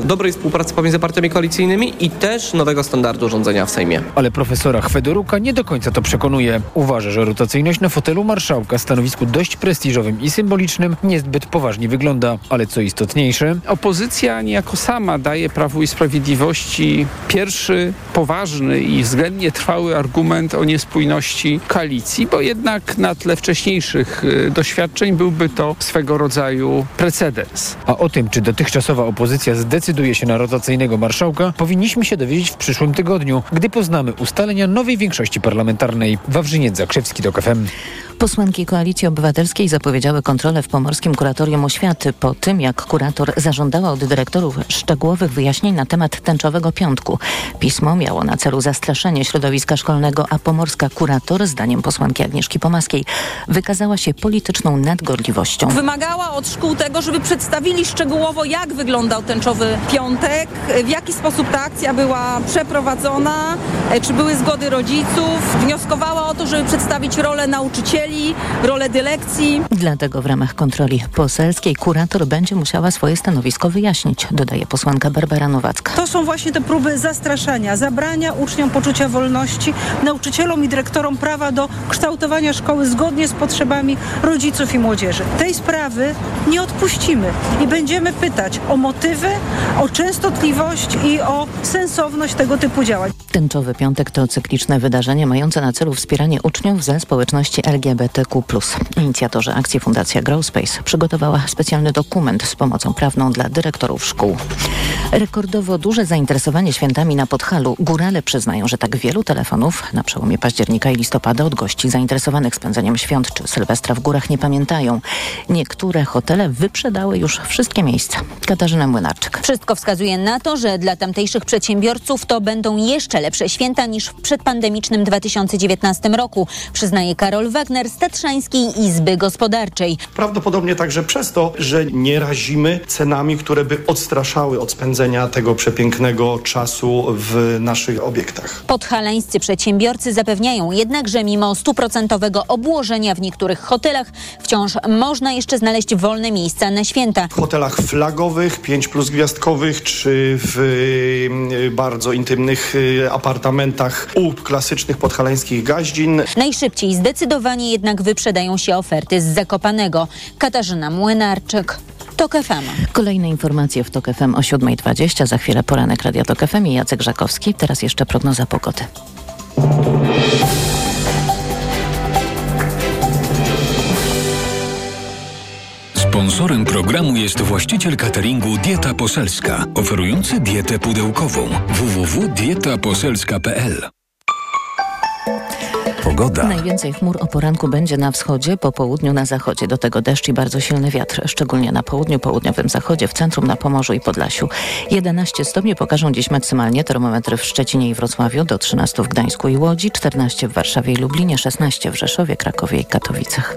dobrej współpracy pomiędzy partiami koalicyjnymi i też nowego standardu rządzenia w Sejmie. Ale profesora Chwedoruka nie do końca to przekonuje. Uważa, że rotacyjność na fotelu marszałka, stanowisku dość prestiżowym i symbolicznym, niezbyt poważnie wygląda. Ale co istotniejsze, opozycja niejako sama daje Prawu i Sprawiedliwości pierwszy poważny i względnie trwały argument o niespójności koalicji, bo jednak na tle wcześniejszych y, doświadczeń byłby to swego rodzaju precedens. A o tym, czy dotychczasowa opozycja zdecyduje się na rotacyjnego marszałka, powinniśmy się dowiedzieć w przyszłym tygodniu, gdy poznamy ustalenia nowej większości parlamentarnej. Wawrzyniec Zakrzewski do KFM. Posłanki Koalicji Obywatelskiej zapowiedziały kontrolę w Pomorskim Kuratorium Oświaty po tym, jak kurator zażądała od dyrektorów szczegółowych wyjaśnień na temat tęczowego piątku. Pismo miało na celu zastraszenie środowiska szkolnego, a pomorska kurator, zdaniem posłanki Agnieszki Pomaskiej, wykazała się polityczną nadgorliwością. Wymagała od szkół tego, żeby przedstawili szczegółowo, jak wyglądał tęczowy piątek, w jaki sposób ta akcja była przeprowadzona, czy były zgody rodziców. Wnioskowała o to, żeby przedstawić rolę nauczycieli, rolę dyrekcji. Dlatego w ramach kontroli poselskiej kurator będzie musiała swoje stanowisko wyjaśnić, dodaje posłanka Barbara Nowacka. To są właśnie te próby zastraszania, zabrania uczniom poczucia wolności, nauczycielom i dyrektorom prawa do kształtowania szkoły zgodnie z potrzebami rodziców i młodzieży. Tej sprawy nie odpuścimy i będziemy pytać o motywy, o częstotliwość i o sensowność tego typu działań. Tęczowy Piątek to cykliczne wydarzenie mające na celu wspieranie uczniów ze społeczności LGBTQ+. Inicjatorzy akcji Fundacja Growspace przygotowała specjalny dokument z pomocą prawną dla dyrektorów szkół. Rekordowo duże zainteresowanie świętami na Podhalu. Górale przyznają, że tak wielu telefonów na przełomie października i listopada od gości zainteresowanych spędzeniem świąt czy Sylwestra w górach nie pamiętają. Niektóre hotele wyprzedały już wszystkie miejsca. Katarzyna Młynarczyk. Wszystko wskazuje na to, że dla tamtejszych przedsiębiorców to będą jeszcze lepsze święta niż w przedpandemicznym 2019 roku, przyznaje Karol Wagner z Tatrzańskiej Izby Gospodarczej. Prawdopodobnie także przez to, że nie razimy cenami, które by odstraszały od spędzenia tego przepięknego czasu w naszych obiektach. Podhalańscy przedsiębiorcy zapewniają jednak, że mimo stuprocentowego obłożenia w niektórych hotelach wciąż można jeszcze znaleźć wolne miejsca na święta. W hotelach flagowych, 5 plus gwiazdkowych, czy w y, bardzo intymnych y, apartamentach u klasycznych podhalańskich gaździn. Najszybciej zdecydowanie jednak wyprzedają się oferty z Zakopanego. Katarzyna Młynarczyk. TOK FM. Kolejne informacje w TOK FM o 7.20. Za chwilę poranek Radia TOK FM i Jacek Żakowski. Teraz jeszcze prognoza pogody. Sponsorem programu jest właściciel cateringu Dieta Poselska, oferujący dietę pudełkową www.dietaposelska.pl. Pogoda. Najwięcej chmur o poranku będzie na wschodzie, po południu na zachodzie. Do tego deszcz i bardzo silny wiatr, szczególnie na południu, południowym zachodzie, w centrum, na Pomorzu i Podlasiu. 11 stopni pokażą dziś maksymalnie termometry w Szczecinie i Wrocławiu, do 13 w Gdańsku i Łodzi, 14 w Warszawie i Lublinie, 16 w Rzeszowie, Krakowie i Katowicach.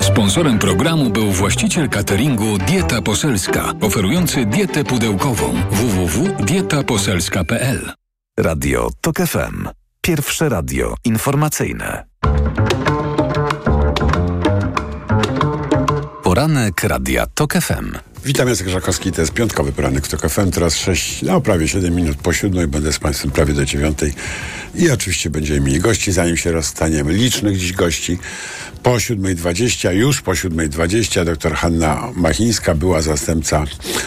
Sponsorem programu był właściciel cateringu Dieta Poselska, oferujący dietę pudełkową www.dietaposelska.pl. Radio TOK FM. Pierwsze radio informacyjne. Poranek Radia TOK FM. Witam, Jacek Żakowski, to jest piątkowy poranek w TOK FM, teraz 6, no prawie 7 minut po siódmej, będę z Państwem prawie do dziewiątej. I oczywiście będziemy mieli gości, zanim się rozstaniemy, licznych dziś gości. Po 7.20, już po 7.20 dr Hanna Machińska była zastępca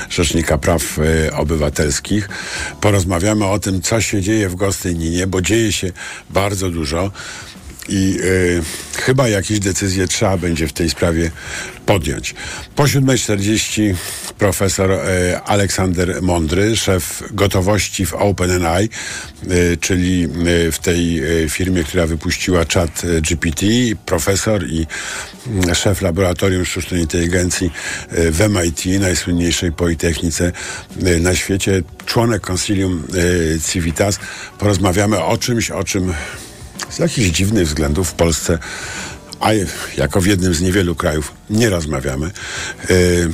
Rzecznika Praw y, Obywatelskich. Porozmawiamy o tym, co się dzieje w Gostyninie, bo dzieje się bardzo dużo i y, chyba jakieś decyzje trzeba będzie w tej sprawie podjąć. Po 7.40 profesor y, Aleksander Mądry, szef gotowości w OpenAI, y, czyli w tej firmie, która wypuściła czat GPT, profesor i y, szef laboratorium sztucznej inteligencji w MIT, najsłynniejszej politechnice na świecie, członek Consilium y, Civitas. Porozmawiamy o czymś, o czym z jakichś dziwnych względów w Polsce, a jako w jednym z niewielu krajów nie rozmawiamy. Yy,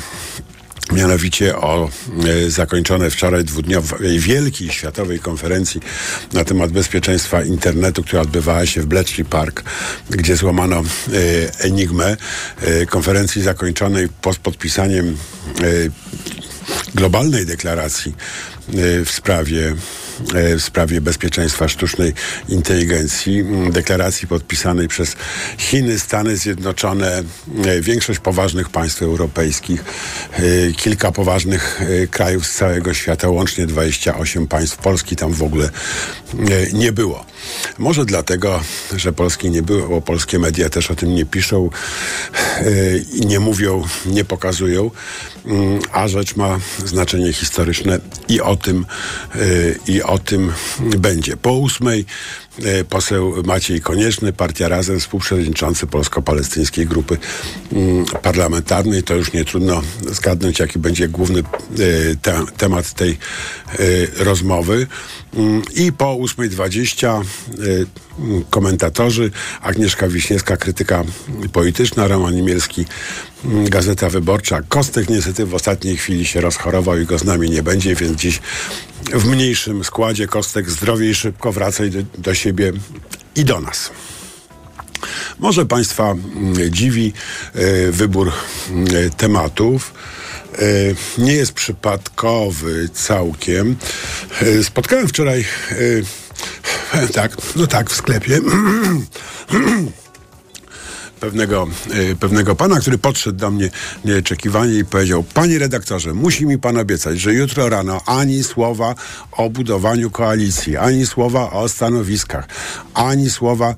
mianowicie o y, zakończonej wczoraj dwudniowej wielkiej światowej konferencji na temat bezpieczeństwa internetu, która odbywała się w Bletchley Park, gdzie złamano y, enigmę konferencji zakończonej pod podpisaniem globalnej deklaracji w sprawie w sprawie bezpieczeństwa sztucznej inteligencji, deklaracji podpisanej przez Chiny, Stany Zjednoczone, większość poważnych państw europejskich, kilka poważnych krajów z całego świata, łącznie 28 państw. Polski tam w ogóle nie było. Może dlatego, że Polski nie było, polskie media też o tym nie piszą nie mówią, nie pokazują, a rzecz ma znaczenie historyczne i o tym, i o tym będzie. Po ósmej e, poseł Maciej Konieczny, Partia Razem, współprzewodniczący Polsko-Palestyńskiej Grupy mm, Parlamentarnej. To już nie trudno zgadnąć, jaki będzie główny e, te, temat tej e, rozmowy. Mm, I po 8.20 komentatorzy Agnieszka Wiśniewska, krytyka polityczna, Roman Niemielski, mm, Gazeta Wyborcza. Kostek niestety w ostatniej chwili się rozchorował i go z nami nie będzie, więc dziś w mniejszym składzie Kostek zdrowiej szybko wracaj do, do siebie i do nas. Może Państwa mm, dziwi e, wybór e, tematów. E, nie jest przypadkowy całkiem. E, spotkałem wczoraj, tak, no tak, w sklepie. pewnego, e, pewnego pana, który podszedł do mnie nieoczekiwanie i powiedział: Panie redaktorze, musi mi pan obiecać, że jutro rano ani słowa o budowaniu koalicji, ani słowa o stanowiskach, ani słowa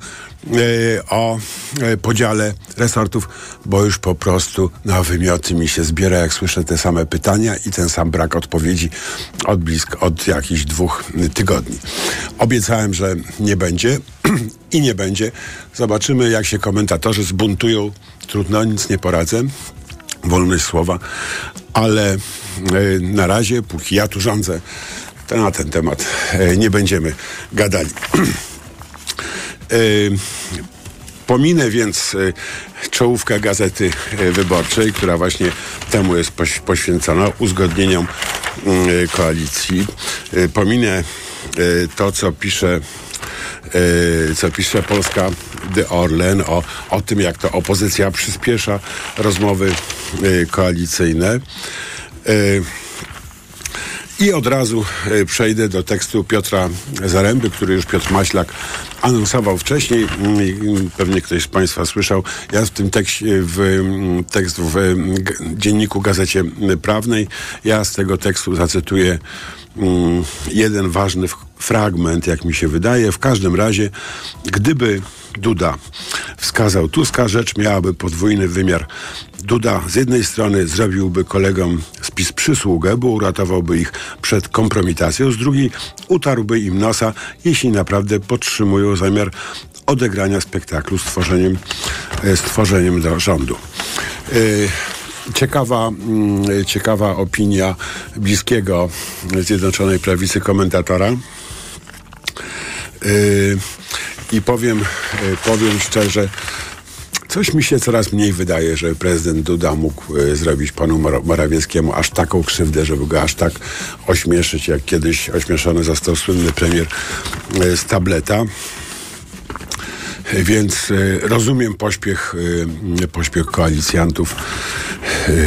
o e, podziale resortów, bo już po prostu na wymioty mi się zbiera, jak słyszę te same pytania i ten sam brak odpowiedzi od blisko, od jakichś dwóch tygodni. Obiecałem, że nie będzie i nie będzie. Zobaczymy, jak się komentatorzy zbuntują. Trudno, nic nie poradzę. Wolność słowa, ale e, na razie, póki ja tu rządzę, to na ten temat e, nie będziemy gadali. e, Pominę więc e, czołówkę Gazety e, Wyborczej, która właśnie temu jest poś poświęcona, uzgodnieniom koalicji. Pominę to, co pisze co pisze Polska The Orlen o, o tym, jak to opozycja przyspiesza rozmowy koalicyjne. I od razu e, przejdę do tekstu Piotra Zaręby, który już Piotr Maślak anonsował wcześniej. Mm, pewnie ktoś z Państwa słyszał. Ja w tym tekście, w mm, tekst w dzienniku Gazecie Prawnej, ja z tego tekstu zacytuję mm, jeden ważny fragment, jak mi się wydaje. W każdym razie, gdyby Duda wskazał Tuska, rzecz miałaby podwójny wymiar. Duda z jednej strony zrobiłby kolegom spis przysługę, bo uratowałby ich przed kompromitacją, z drugiej utarłby im nosa, jeśli naprawdę podtrzymują zamiar odegrania spektaklu z tworzeniem, e, stworzeniem do rządu. E, ciekawa, mm, ciekawa opinia bliskiego Zjednoczonej Prawicy komentatora. E, I powiem, powiem szczerze, Coś mi się coraz mniej wydaje, że prezydent Duda mógł y, zrobić panu Morawieckiemu aż taką krzywdę, żeby go aż tak ośmieszyć, jak kiedyś ośmieszony został słynny premier y, z tableta. Więc rozumiem pośpiech, pośpiech koalicjantów,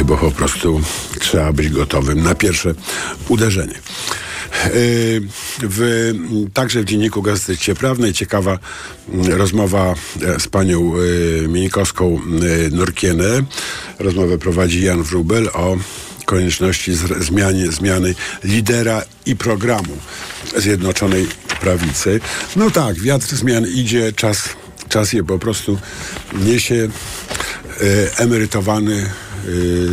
bo po prostu trzeba być gotowym na pierwsze uderzenie. Y, w, także w dzienniku Gazecie Prawnej ciekawa mm, rozmowa e, z panią y, Minikowską y, Nurkienę. Rozmowę prowadzi Jan Wrubel o konieczności zmiany, zmiany lidera i programu Zjednoczonej Prawicy. No tak, wiatr zmian idzie, czas, czas je po prostu niesie. Emerytowany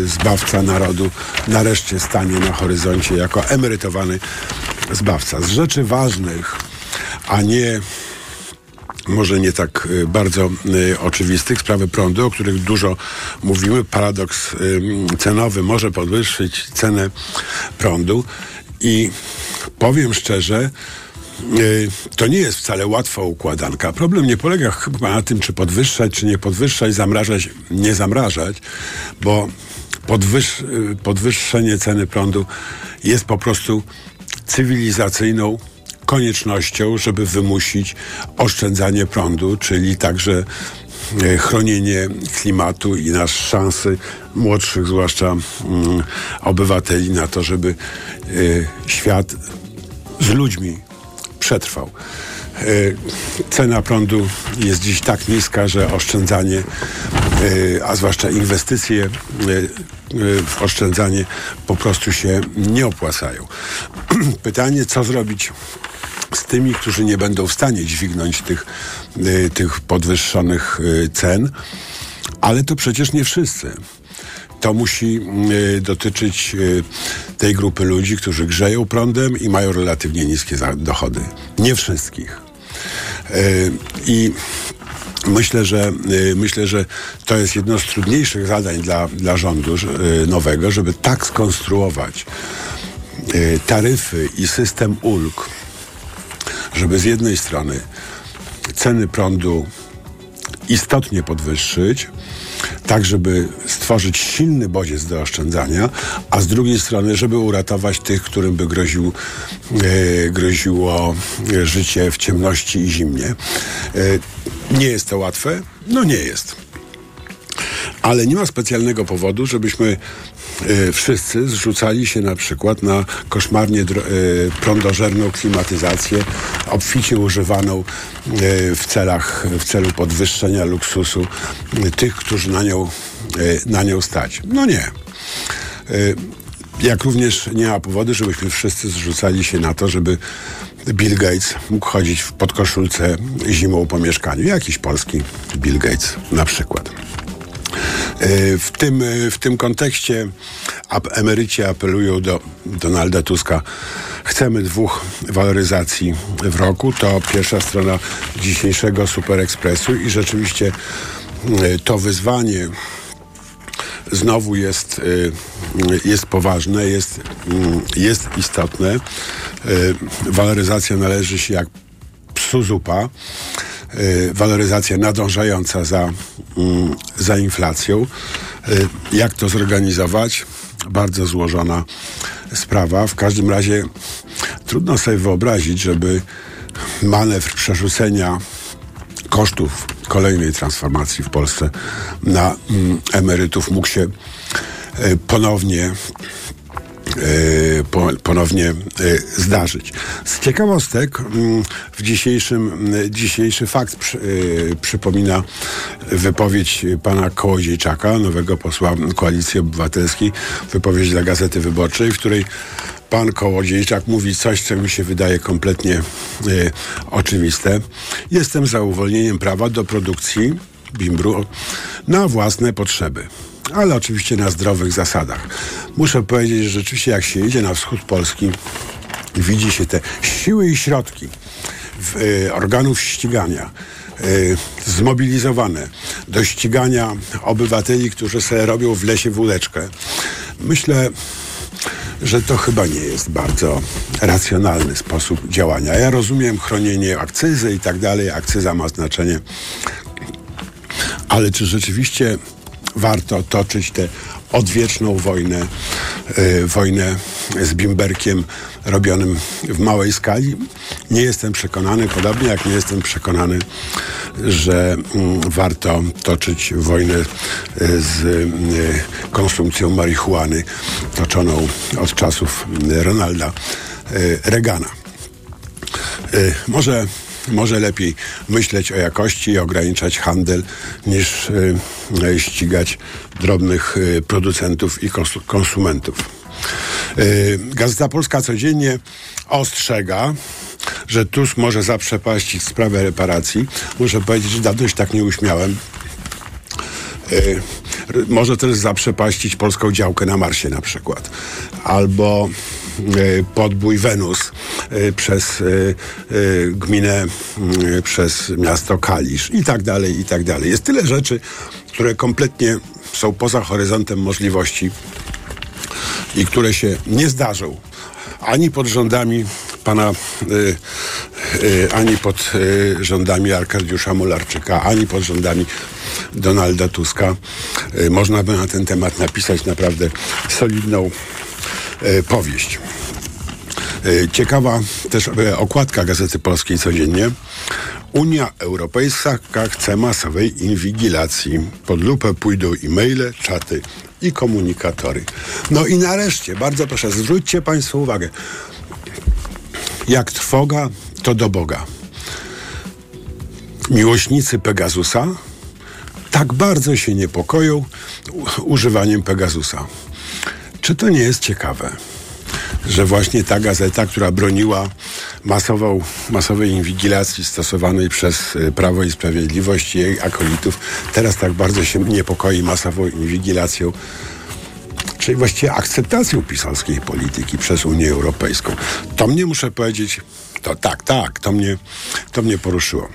zbawca narodu nareszcie stanie na horyzoncie jako emerytowany zbawca. Z rzeczy ważnych, a nie może nie tak y, bardzo y, oczywistych, sprawy prądu, o których dużo mówimy. Paradoks cenowy może podwyższyć cenę prądu i powiem szczerze, to nie jest wcale łatwa układanka. Problem nie polega chyba na tym, czy podwyższać, czy nie podwyższać, zamrażać, nie zamrażać, bo podwyż, podwyższenie ceny prądu jest po prostu cywilizacyjną koniecznością, żeby wymusić oszczędzanie prądu, czyli także e, chronienie klimatu i nasz szansy młodszych, zwłaszcza mm, obywateli na to, żeby e, świat z ludźmi przetrwał. E, Cena prądu jest dziś tak niska, że oszczędzanie, e, a zwłaszcza inwestycje e, w oszczędzanie po prostu się nie opłacają. Pytanie, co zrobić z tymi, którzy nie będą w stanie dźwignąć tych, tych podwyższonych cen, ale to przecież nie wszyscy. To musi e, dotyczyć e, tej grupy ludzi, którzy grzeją prądem i mają relatywnie niskie dochody. Nie wszystkich. E, I myślę, że myślę, że to jest jedno z trudniejszych zadań dla, dla rządu nowego, żeby tak skonstruować taryfy i system ulg, żeby z jednej strony ceny prądu istotnie podwyższyć, tak żeby stworzyć silny bodziec do oszczędzania, a z drugiej strony, żeby uratować tych, którym by groził, e, groziło e, życie w ciemności i zimnie. E, nie jest to łatwe? No nie jest. Ale nie ma specjalnego powodu, żebyśmy e, wszyscy zrzucali się na przykład na koszmarnie dro- e, prądożerną klimatyzację, obficie używaną e, w, celach, w celu podwyższenia luksusu tych, którzy na nią, na nią stać. No nie. Jak również nie ma powodu, żebyśmy wszyscy zrzucali się na to, żeby Bill Gates mógł chodzić w podkoszulce zimą po mieszkaniu. Jakiś polski Bill Gates na przykład. E, W tym, e, w tym kontekście emeryci apelują do Donalda Tuska. Chcemy dwóch waloryzacji w roku. To pierwsza strona dzisiejszego Super Expressu i rzeczywiście e, to wyzwanie znowu jest, jest poważne, jest, mm, jest istotne. Waloryzacja należy się jak psu zupa. Y, Waloryzacja nadążająca za, mm, za inflacją. Y, Jak to zorganizować? Bardzo złożona sprawa. W każdym razie trudno sobie wyobrazić, żeby manewr przerzucenia kosztów kolejnej transformacji w Polsce na mm, emerytów mógł się e, ponownie po, ponownie e, zdarzyć. Z ciekawostek mm, w dzisiejszym, mm, dzisiejszy fakt przy, przypomina wypowiedź pana Kołodziejczaka, nowego posła Koalicji Obywatelskiej, wypowiedź dla Gazety Wyborczej, w której pan Kołodziejczak mówi coś, co mi się wydaje kompletnie oczywiste. Jestem za uwolnieniem prawa do produkcji bimbru na własne potrzeby. Ale oczywiście na zdrowych zasadach. Muszę powiedzieć, że rzeczywiście jak się jedzie na wschód Polski, widzi się te siły i środki w, e, organów ścigania e, zmobilizowane do ścigania obywateli, którzy sobie robią w lesie wódeczkę. Myślę, że to chyba nie jest bardzo racjonalny sposób działania. Ja rozumiem chronienie akcyzy i tak dalej, akcyza ma znaczenie, ale czy rzeczywiście warto toczyć tę odwieczną wojnę, e, wojnę z bimberkiem robionym w małej skali? Nie jestem przekonany, podobnie jak nie jestem przekonany, że mm, warto toczyć wojnę e, z e, konsumpcją marihuany toczoną od czasów Ronalda Reagana. Y, Może, może lepiej myśleć o jakości i ograniczać handel, niż y, ścigać drobnych y, producentów i konsu- konsumentów. Y, Gazeta Polska codziennie ostrzega, że Tusk może zaprzepaścić sprawę reparacji. Muszę powiedzieć, że dawno się tak nie uśmiałem. Może też zaprzepaścić polską działkę na Marsie na przykład. Albo podbój Wenus y, przez y, gminę, przez miasto Kalisz i tak dalej, i tak dalej. Jest tyle rzeczy, które kompletnie są poza horyzontem możliwości i które się nie zdarzą ani pod rządami pana, y, y, ani pod y, rządami Arkadiusza Mularczyka, ani pod rządami Donalda Tuska. Można by na ten temat napisać naprawdę solidną powieść. Y, Ciekawa też y, okładka Gazety Polskiej codziennie. Unia Europejska chce masowej inwigilacji. Pod lupę pójdą e-maile, czaty i komunikatory. No i nareszcie, bardzo proszę, zwróćcie Państwo uwagę. Jak trwoga, to do Boga. Miłośnicy Pegasusa tak bardzo się niepokoją używaniem Pegasusa. Czy to nie jest ciekawe, że właśnie ta gazeta, która broniła masową, masowej inwigilacji stosowanej przez y, Prawo i Sprawiedliwość i jej akolitów, teraz tak bardzo się niepokoi masową inwigilacją czyli właściwie akceptacją pisowskiej polityki przez Unię Europejską. To mnie, muszę powiedzieć, to tak, tak, to mnie, to mnie poruszyło.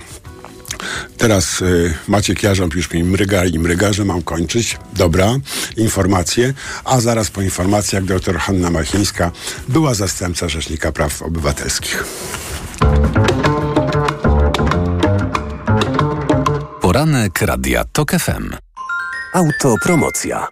Teraz y, Maciek Jarząb już mi mryga i mryga, że mam kończyć. Dobra, informacje. A zaraz po informacjach dr Hanna Machińska była zastępca Rzecznika Praw Obywatelskich. Poranek Radia TOK FM. Autopromocja.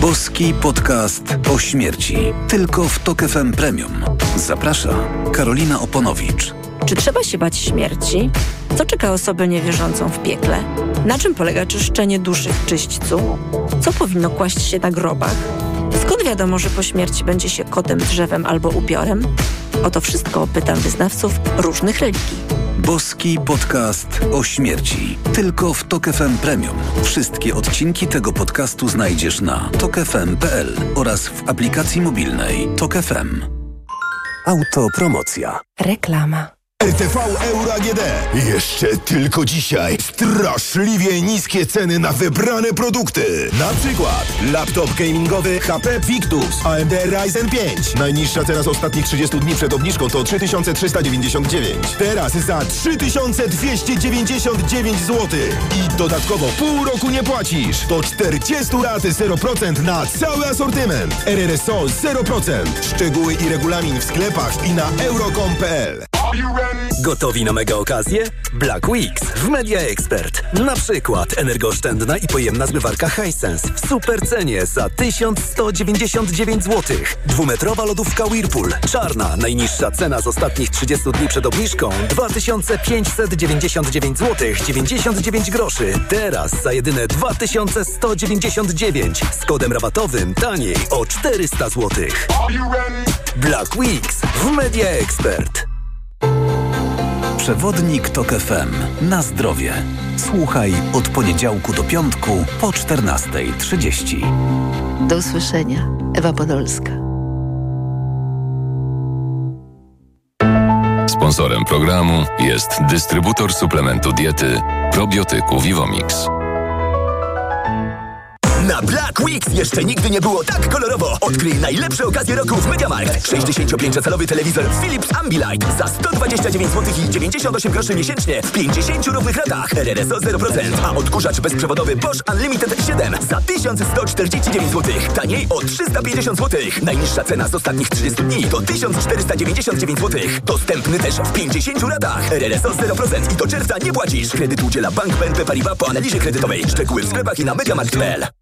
Boski podcast o śmierci. Tylko w TOK FM Premium. Zaprasza Karolina Oponowicz. Czy trzeba się bać śmierci? Co czeka osobę niewierzącą w piekle? Na czym polega czyszczenie duszy w czyśćcu? Co powinno kłaść się na grobach? Skąd wiadomo, że po śmierci będzie się kotem, drzewem albo upiorem? O to wszystko pytam wyznawców różnych religii. Boski podcast o śmierci. Tylko w TOK FM Premium. Wszystkie odcinki tego podcastu znajdziesz na tokefm.pl oraz w aplikacji mobilnej TOK FM. Autopromocja. Reklama. RTV Euro AGD. Jeszcze tylko dzisiaj straszliwie niskie ceny na wybrane produkty. Na przykład laptop gamingowy HP Victus AMD Ryzen 5. Najniższa cena z ostatnich 30 dni przed obniżką to 3399. Teraz za 3299 zł. I dodatkowo pół roku nie płacisz. To 40 lat 0% na cały asortyment. RRSO 0%. Szczegóły i regulamin w sklepach i na euro.com.pl. Gotowi na mega okazję? Black Weeks w Media Expert. Na przykład energooszczędna i pojemna zmywarka Hisense w super cenie za 1199 zł. Dwumetrowa lodówka Whirlpool. Czarna. Najniższa cena z ostatnich 30 dni przed obniżką 2599 zł 99 groszy. Teraz za jedyne 2199 z kodem rabatowym taniej o 400 zł. Black Weeks w Media Expert. Przewodnik TOK FM. Na zdrowie. Słuchaj od poniedziałku do piątku po 14.30. Do usłyszenia. Ewa Podolska. Sponsorem programu jest dystrybutor suplementu diety probiotyku Vivomix. Black Weeks jeszcze nigdy nie było tak kolorowo. Odkryj najlepsze okazje roku w MediaMarkt. 65-calowy telewizor Philips Ambilight za 129 zł i 98 groszy miesięcznie w 50 równych ratach. RRSO 0%, a odkurzacz bezprzewodowy Bosch Unlimited 7 za 1149 zł. Taniej o 350 zł. Najniższa cena z ostatnich 30 dni to 1499 zł. Dostępny też w 50 ratach. RRSO 0% i do czerwca nie płacisz. Kredyt udziela Bank BNP Paribas po analizie kredytowej. Szczegóły w sklepach i na MediaMarkt.pl.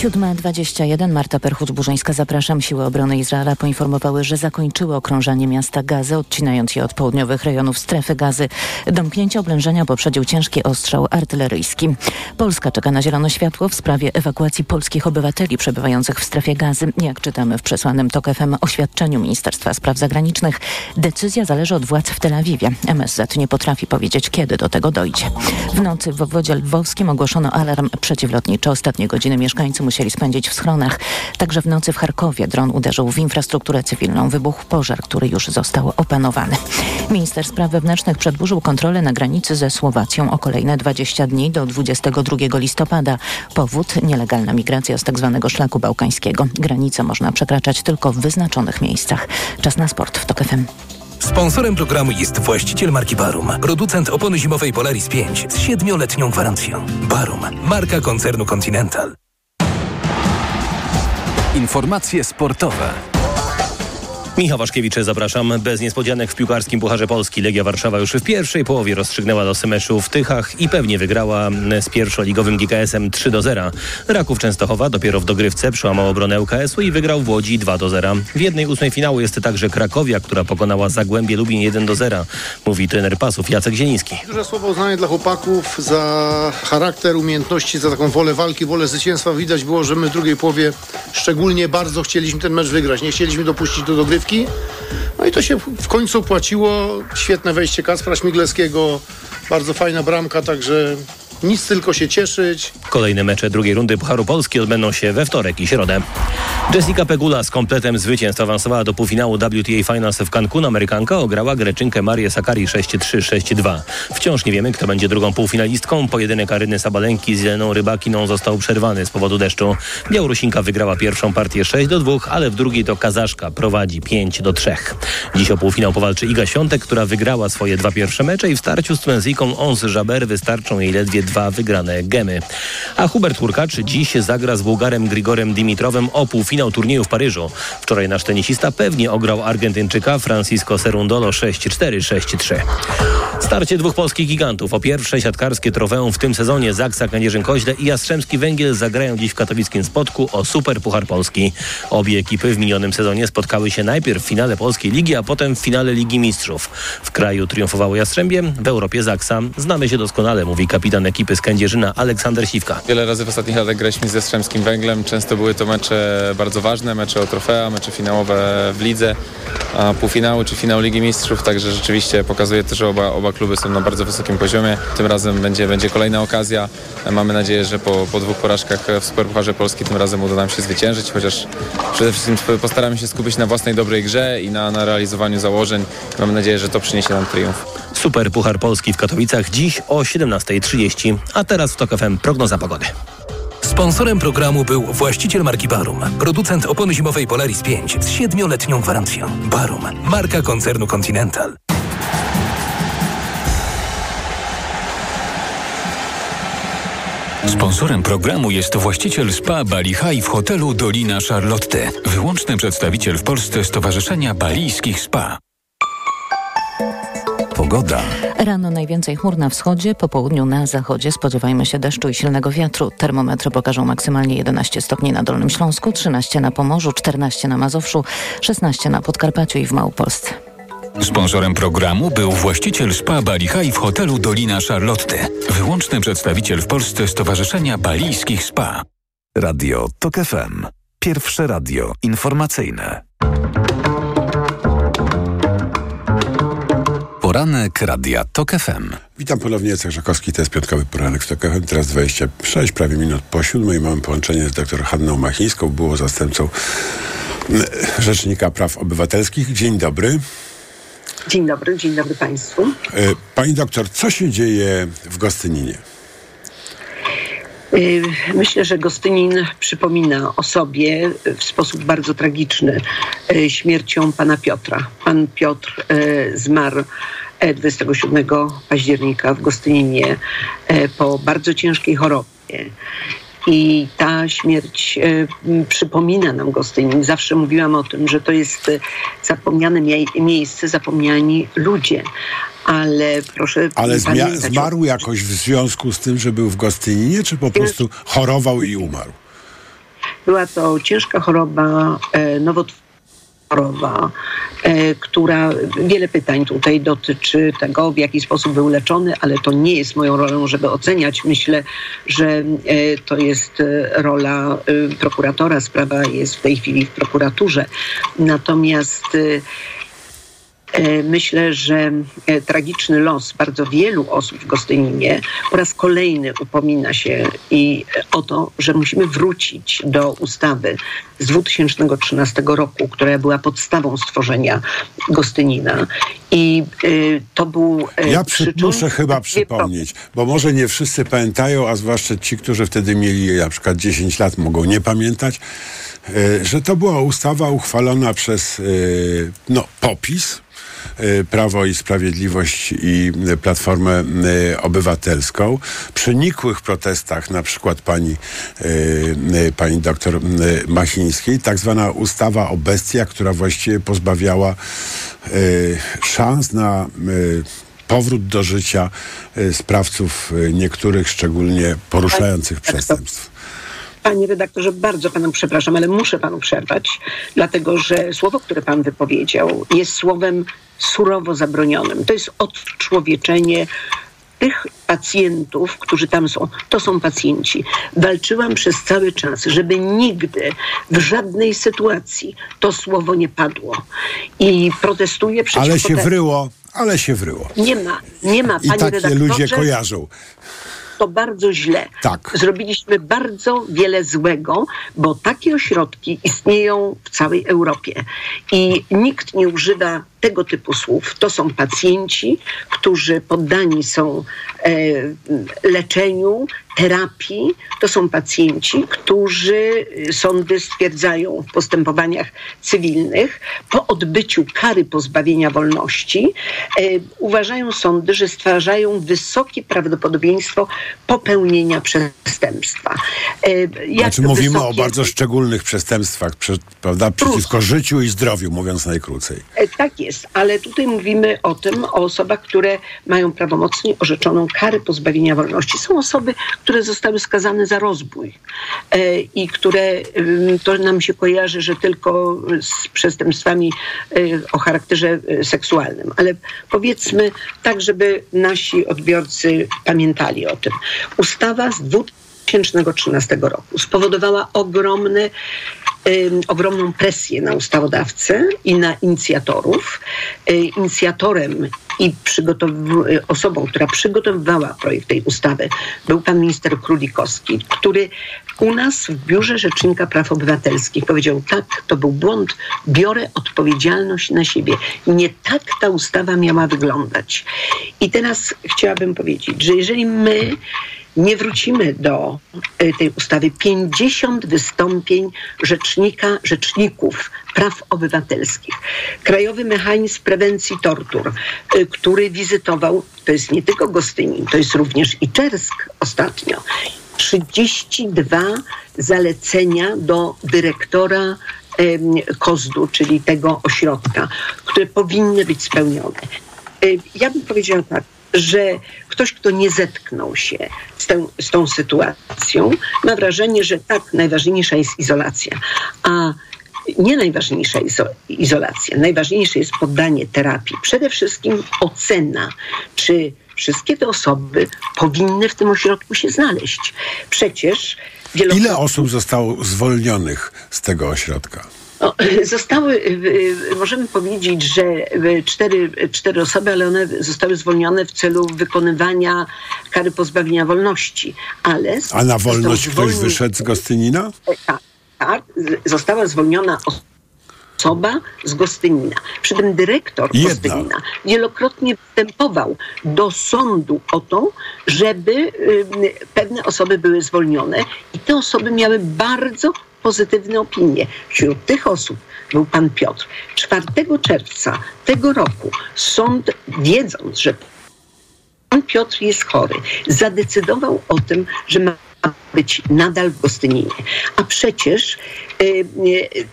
7.21 Marta Perchut-Burzyńska, zapraszam. Siły obrony Izraela poinformowały, że zakończyły okrążanie miasta Gazy, odcinając je od południowych rejonów strefy Gazy. Domknięcie oblężenia poprzedził ciężki ostrzał artyleryjski. Polska czeka na zielone światło w sprawie ewakuacji polskich obywateli przebywających w strefie Gazy. Jak czytamy w przesłanym TOK FM oświadczeniu Ministerstwa Spraw Zagranicznych, decyzja zależy od władz w Tel Awiwie. MSZ nie potrafi powiedzieć, kiedy do tego dojdzie. W nocy w obwodzie lwowskim ogłoszono alarm przeciwlotniczy. Ostatnie godziny mieszkańcy musieli spędzić w schronach. Także w nocy w Charkowie dron uderzył w infrastrukturę cywilną. Wybuchł pożar, który już został opanowany. Minister Spraw Wewnętrznych przedłużył kontrolę na granicy ze Słowacją o kolejne 20 dni do 22 listopada. Powód nielegalna migracja z tzw. Tak szlaku bałkańskiego. Granicę można przekraczać tylko w wyznaczonych miejscach. Czas na sport w TOK FM. Sponsorem programu jest właściciel marki Barum, producent opony zimowej Polaris 5 z 7-letnią gwarancją. Barum, marka koncernu Continental. Informacje sportowe. Michał Waszkiewicz, zapraszam. Bez niespodzianek w piłkarskim Pucharze Polski Legia Warszawa już w pierwszej połowie rozstrzygnęła losy meczu w Tychach i pewnie wygrała z pierwszoligowym GKS-em 3 do 0. Raków Częstochowa dopiero w dogrywce przełamał obronę UKS-u i wygrał w Łodzi 2 do 0. W jednej ósmej finału jest także Krakowia, która pokonała Zagłębie Lubin 1 do 0. Mówi trener pasów Jacek Zieliński. Duże słowo uznanie dla chłopaków za charakter, umiejętności, za taką wolę walki, wolę zwycięstwa. Widać było, że my w drugiej połowie szczególnie bardzo chcieliśmy ten mecz wygrać. Nie chcieliśmy dopuścić do dogrywki. No i to się w końcu opłaciło. Świetne wejście Kacpra Śmiglewskiego, bardzo fajna bramka, także nic tylko się cieszyć. Kolejne mecze drugiej rundy Pucharu Polski odbędą się we wtorek i środę. Jessica Pegula z kompletem zwycięstw awansowała do półfinału WTA Finals w Cancun. Amerykanka ograła Greczynkę Marię Sakari 6-3, 6-2. Wciąż nie wiemy, kto będzie drugą półfinalistką. Pojedynek Aryny Sabalenki z Jeleną Rybakiną został przerwany z powodu deszczu. Białorusinka wygrała pierwszą partię 6 do 2, ale w drugiej to Kazaszka prowadzi 5 do 3. Dziś o półfinał powalczy Iga Świątek, która wygrała swoje dwa pierwsze mecze i w starciu z Tunezyjką Ons Jaber wystarczą jej ledwie dwa wygrane gemy. A Hubert Hurkacz dziś zagra z Bułgarem Grigorem Dimitrowem o półfinał turnieju w Paryżu. Wczoraj nasz tenisista pewnie ograł Argentyńczyka Francisco Serundolo 6-4, 6-3. Starcie dwóch polskich gigantów o pierwsze siatkarskie trofeum w tym sezonie Zaksa Kędzierzyn-Koźle i Jastrzębski Węgiel zagrają dziś w katowickim Spodku o Super Puchar Polski. Obie ekipy w minionym sezonie spotkały się najpierw w finale Polskiej Ligi, a potem w finale Ligi Mistrzów. W kraju triumfowało Jastrzębie, w Europie Zaksa. Znamy się doskonale, mówi kapitan ekipy z Kędzierzyna Aleksander Siwka. Wiele razy w ostatnich latach graliśmy z Jastrzębskim Węglem. Często były to mecze bardzo ważne, mecze o trofea, mecze finałowe w lidze, a półfinały czy finał Ligi Mistrzów, także rzeczywiście pokazuje to, że oba, oba kluby są na bardzo wysokim poziomie. Tym razem będzie, będzie kolejna okazja. Mamy nadzieję, że po, po dwóch porażkach w Superpucharze Polski tym razem uda nam się zwyciężyć, chociaż przede wszystkim postaramy się skupić na własnej dobrej grze i na, na realizowaniu założeń. Mamy nadzieję, że to przyniesie nam triumf. Super Puchar Polski w Katowicach dziś o 17.30, a teraz w TOK FM prognoza pogody. Sponsorem programu był właściciel marki Barum, producent opony zimowej Polaris 5 z 7-letnią gwarancją. Barum, marka koncernu Continental. Sponsorem programu jest właściciel spa Bali High w hotelu Dolina Charlotte. Wyłączny przedstawiciel w Polsce Stowarzyszenia Balijskich Spa. Pogoda. Rano najwięcej chmur na wschodzie, po południu na zachodzie spodziewajmy się deszczu i silnego wiatru. Termometry pokażą maksymalnie 11 stopni na Dolnym Śląsku, 13 na Pomorzu, 14 na Mazowszu, 16 na Podkarpaciu i w Małopolsce. Sponsorem programu był właściciel spa Bali High w hotelu Dolina Charlotte. Wyłączny przedstawiciel w Polsce Stowarzyszenia Balijskich Spa. Radio TOK FM. Pierwsze radio informacyjne. Poranek Radia TOK FM. Witam ponownie, Jacek Żakowski, to jest piątkowy poranek z TOK FM. Teraz 26, prawie minut po siódmej. Mamy połączenie z dr Hanną Machińską, było zastępcą mm, Rzecznika Praw Obywatelskich. Dzień dobry. Dzień dobry, dzień dobry Państwu. E, Pani doktor, co się dzieje w Gostyninie? Y, Myślę, że Gostynin przypomina o sobie w sposób bardzo tragiczny y, śmiercią pana Piotra. Pan Piotr y, zmarł e, 27 października w Gostyninie po bardzo ciężkiej chorobie. I ta śmierć m, przypomina nam Gostynin. Zawsze mówiłam o tym, że to jest e, zapomniane mie- miejsce, zapomniani ludzie. Ale proszę Ale o zmarł jakoś w związku z tym, że był w Gostyninie, czy po prostu chorował i umarł? Była to ciężka choroba e, nowotworowa, e, która wiele pytań tutaj dotyczy tego, w jaki sposób był leczony, ale to nie jest moją rolą, żeby oceniać. Myślę, że e, to jest e, rola prokuratora. Sprawa jest w tej chwili w prokuraturze. Natomiast Myślę, że e, tragiczny los bardzo wielu osób w Gostyninie po raz kolejny upomina się i e, o to, że musimy wrócić do ustawy z 2013 roku, która była podstawą stworzenia Gostynina. I e, to był. e, Ja przy, muszę chyba przypomnieć, bo może nie wszyscy pamiętają, a zwłaszcza ci, którzy wtedy mieli na przykład 10 lat, mogą nie pamiętać, e, że to była ustawa uchwalona przez e, no, popis Prawo i Sprawiedliwość i y, Platformę y, Obywatelską. Przy nikłych protestach, na przykład pani, y, y, pani doktor y, Machińskiej, tak zwana ustawa o bestiach, która właściwie pozbawiała y, szans na y, powrót do życia y, sprawców y, niektórych szczególnie poruszających przestępstw. Panie redaktorze, bardzo panu przepraszam, ale muszę panu przerwać, dlatego że słowo, które pan wypowiedział, jest słowem surowo zabronionym. To jest odczłowieczenie tych pacjentów, którzy tam są, to są pacjenci. Walczyłam przez cały czas, żeby nigdy w żadnej sytuacji to słowo nie padło. I protestuję przeciwko Ale się wryło, ale się wryło. Nie ma, nie ma, I panie takie redaktorze. ludzie kojarzą. to bardzo źle. Tak. Zrobiliśmy bardzo wiele złego, bo takie ośrodki istnieją w całej Europie i nikt nie używa tego typu słów. To są pacjenci, którzy poddani są e, leczeniu, terapii. To są pacjenci, którzy y, sądy stwierdzają w postępowaniach cywilnych po odbyciu kary pozbawienia wolności, e, uważają sądy, że stwarzają wysokie prawdopodobieństwo popełnienia przestępstwa. E, jak Znaczy mówimy o wysokie- bardzo szczególnych przestępstwach, prze, prawda, przeciwko życiu i zdrowiu, mówiąc najkrócej. E, Tak jest, ale tutaj mówimy o tym, o osobach, które mają prawomocnie orzeczoną karę pozbawienia wolności. Są osoby, które zostały skazane za rozbój e, i które, to nam się kojarzy, że tylko z przestępstwami e, o charakterze e, seksualnym. Ale powiedzmy tak, żeby nasi odbiorcy pamiętali o tym. Ustawa z 2013 roku spowodowała ogromne ogromną presję na ustawodawcę i na inicjatorów. Y, inicjatorem i osobą, która przygotowywała projekt tej ustawy, był pan minister Królikowski, który u nas w Biurze Rzecznika Praw Obywatelskich powiedział: Tak, to był błąd, biorę odpowiedzialność na siebie. Nie tak ta ustawa miała wyglądać. I teraz chciałabym powiedzieć, że jeżeli my nie wrócimy do y, tej ustawy. 50 wystąpień rzecznika, rzeczników praw obywatelskich. Krajowy Mechanizm Prewencji Tortur, y, który wizytował, to jest nie tylko Gostynin, to jest również i Czersk ostatnio. 32 zalecenia do dyrektora Kozdu, czyli tego ośrodka, które powinny być spełnione. Y, Ja bym powiedziała tak, że ktoś, kto nie zetknął się z, tą- z tą sytuacją, ma wrażenie, że tak, najważniejsza jest izolacja, a nie najważniejsza jest izolacja. Najważniejsze jest poddanie terapii. Przede wszystkim ocena, czy wszystkie te osoby powinny w tym ośrodku się znaleźć. Przecież wielokrotnie... Ile osób zostało zwolnionych z tego ośrodka? No, zostały, y, y, możemy powiedzieć, że y, cztery, cztery osoby, ale one zostały zwolnione w celu wykonywania kary pozbawienia wolności. Ale A na wolność ktoś zwolniony- wyszedł z Gostynina? Tak, tak, z- została zwolniona osoba z Gostynina. Przy tym dyrektor Jedna. Gostynina wielokrotnie występował do sądu o to, żeby y, pewne osoby były zwolnione i te osoby miały bardzo pozytywne opinie. Wśród tych osób był pan Piotr. 4 czerwca tego roku sąd, wiedząc, że pan Piotr jest chory, zadecydował o tym, że ma być nadal w Gostyninie. A przecież y, y,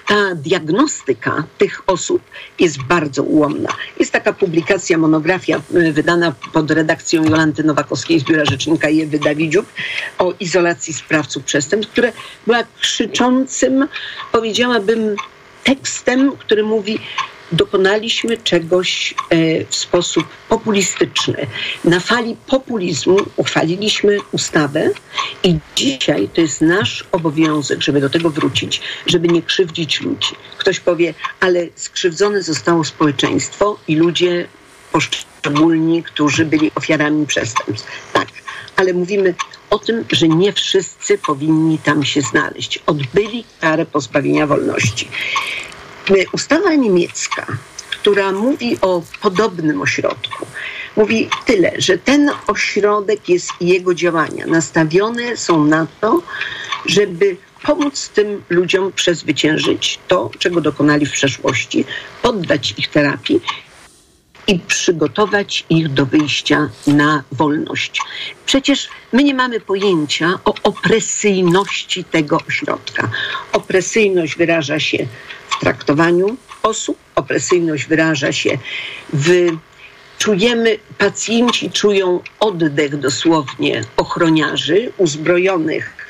ta diagnostyka tych osób jest bardzo ułomna. Jest taka publikacja, monografia y, wydana pod redakcją Jolanty Nowakowskiej z Biura Rzecznika i Ewy Dawidziuk o izolacji sprawców przestępstw, która była krzyczącym, powiedziałabym, tekstem, który mówi dokonaliśmy czegoś e, w sposób populistyczny. Na fali populizmu uchwaliliśmy ustawę i dzisiaj to jest nasz obowiązek, żeby do tego wrócić, żeby nie krzywdzić ludzi. Ktoś powie, ale skrzywdzone zostało społeczeństwo i ludzie poszczególni, którzy byli ofiarami przestępstw. Tak, ale mówimy o tym, że nie wszyscy powinni tam się znaleźć. Odbyli karę pozbawienia wolności. Y, Ustawa niemiecka, która mówi o podobnym ośrodku, mówi tyle, że ten ośrodek jest i jego działania. Nastawione są na to, żeby pomóc tym ludziom przezwyciężyć to, czego dokonali w przeszłości, poddać ich terapii i przygotować ich do wyjścia na wolność. Przecież my nie mamy pojęcia o opresyjności tego ośrodka. Opresyjność wyraża się w traktowaniu osób, opresyjność wyraża się w czujemy, pacjenci czują oddech dosłownie ochroniarzy uzbrojonych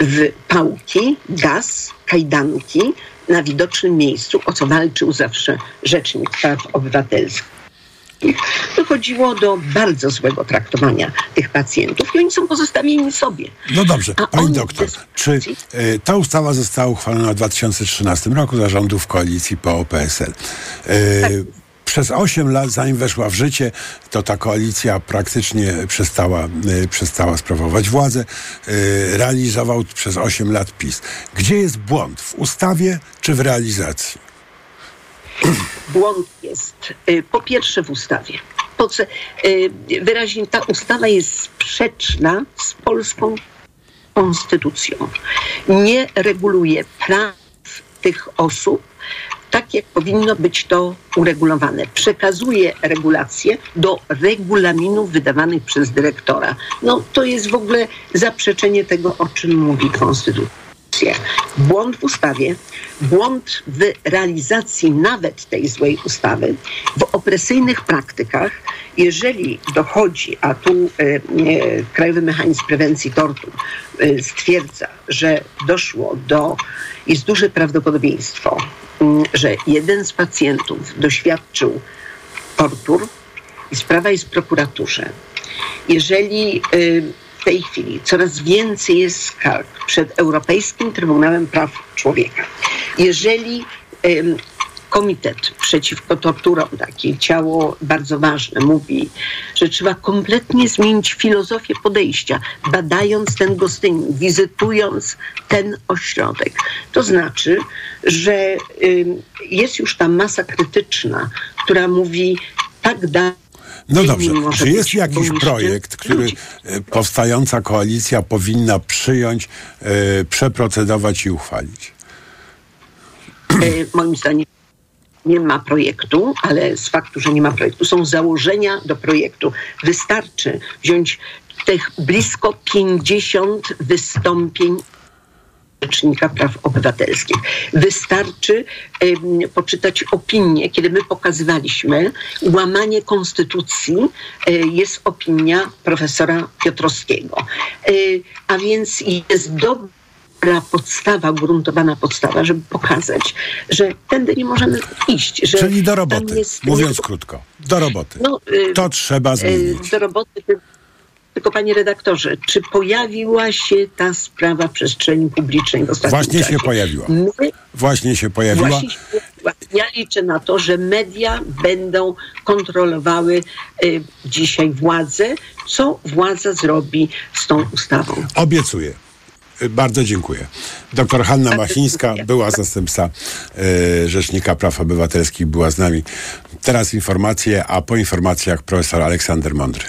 w pałki, gaz, kajdanki na widocznym miejscu, o co walczył zawsze Rzecznik Praw Obywatelskich. Dochodziło do bardzo złego traktowania tych pacjentów i oni są pozostawieni sobie. No dobrze, A pani doktor, czy e, ta ustawa została uchwalona w 2013 roku za rządów koalicji PO-PSL? E, Przez 8 lat, zanim weszła w życie, to ta koalicja praktycznie przestała, e, przestała sprawować władzę. E, realizował przez 8 lat PiS. Gdzie jest błąd? W ustawie czy w realizacji? Błąd jest y, po pierwsze w ustawie. Po co, y, wyraźnie ta ustawa jest sprzeczna z polską konstytucją. Nie reguluje praw tych osób tak, jak powinno być to uregulowane. Przekazuje regulacje do regulaminów wydawanych przez dyrektora. No to jest w ogóle zaprzeczenie tego, o czym mówi konstytucja. Błąd w ustawie, błąd w realizacji nawet tej złej ustawy, w opresyjnych praktykach, jeżeli dochodzi, a tu e, e, Krajowy Mechanizm Prewencji Tortur e, stwierdza, że doszło do, jest duże prawdopodobieństwo, że jeden z pacjentów doświadczył tortur i sprawa jest w prokuraturze. Jeżeli y, w tej chwili coraz więcej jest skarg przed Europejskim Trybunałem Praw Człowieka. Jeżeli Komitet Przeciwko Torturom, takie ciało bardzo ważne, mówi, że trzeba kompletnie zmienić filozofię podejścia, badając ten gostynin, wizytując ten ośrodek. To znaczy, że jest już ta masa krytyczna, która mówi tak dalej. No dobrze, czy jest jakiś projekt, który e, powstająca koalicja powinna przyjąć, e, przeprocedować i uchwalić? E, moim zdaniem nie ma projektu, ale z faktu, że nie ma projektu, są założenia do projektu. Wystarczy wziąć tych blisko 50 wystąpień Rzecznika Praw Obywatelskich. Wystarczy poczytać opinie, kiedy my pokazywaliśmy łamanie konstytucji, e, jest opinia profesora Piotrowskiego. E, a więc jest dobra podstawa, ugruntowana podstawa, żeby pokazać, że tędy nie możemy iść. Że Czyli do roboty, jest- mówiąc krótko. Do roboty. No, y, To trzeba zmienić. E, do roboty. ty- Tylko panie redaktorze, czy pojawiła się ta sprawa w przestrzeni publicznej w ostatnim Właśnie się czasie? pojawiła. My Właśnie się pojawiła. Właśnie się pojawiła. Ja liczę na to, że media będą kontrolowały y, dzisiaj władzę, co władza zrobi z tą ustawą. Obiecuję. Bardzo dziękuję. Doktor Hanna Machińska, była zastępca y, Rzecznika Praw Obywatelskich, była z nami. Teraz informacje, a po informacjach profesor Aleksander Mądry.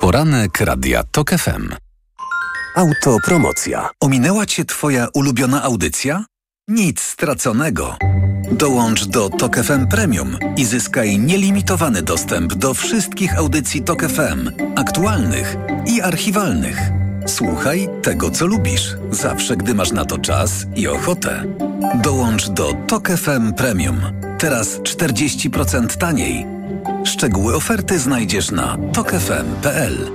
Poranek Radia TOK FM. Autopromocja. Ominęła Cię Twoja ulubiona audycja? Nic straconego. Dołącz do TOK FM Premium i zyskaj nielimitowany dostęp do wszystkich audycji TOK FM, aktualnych i archiwalnych. Słuchaj tego, co lubisz, zawsze gdy masz na to czas i ochotę. Dołącz do TOK FM Premium. Teraz 40% taniej. Szczegóły oferty znajdziesz na tokefm.pl.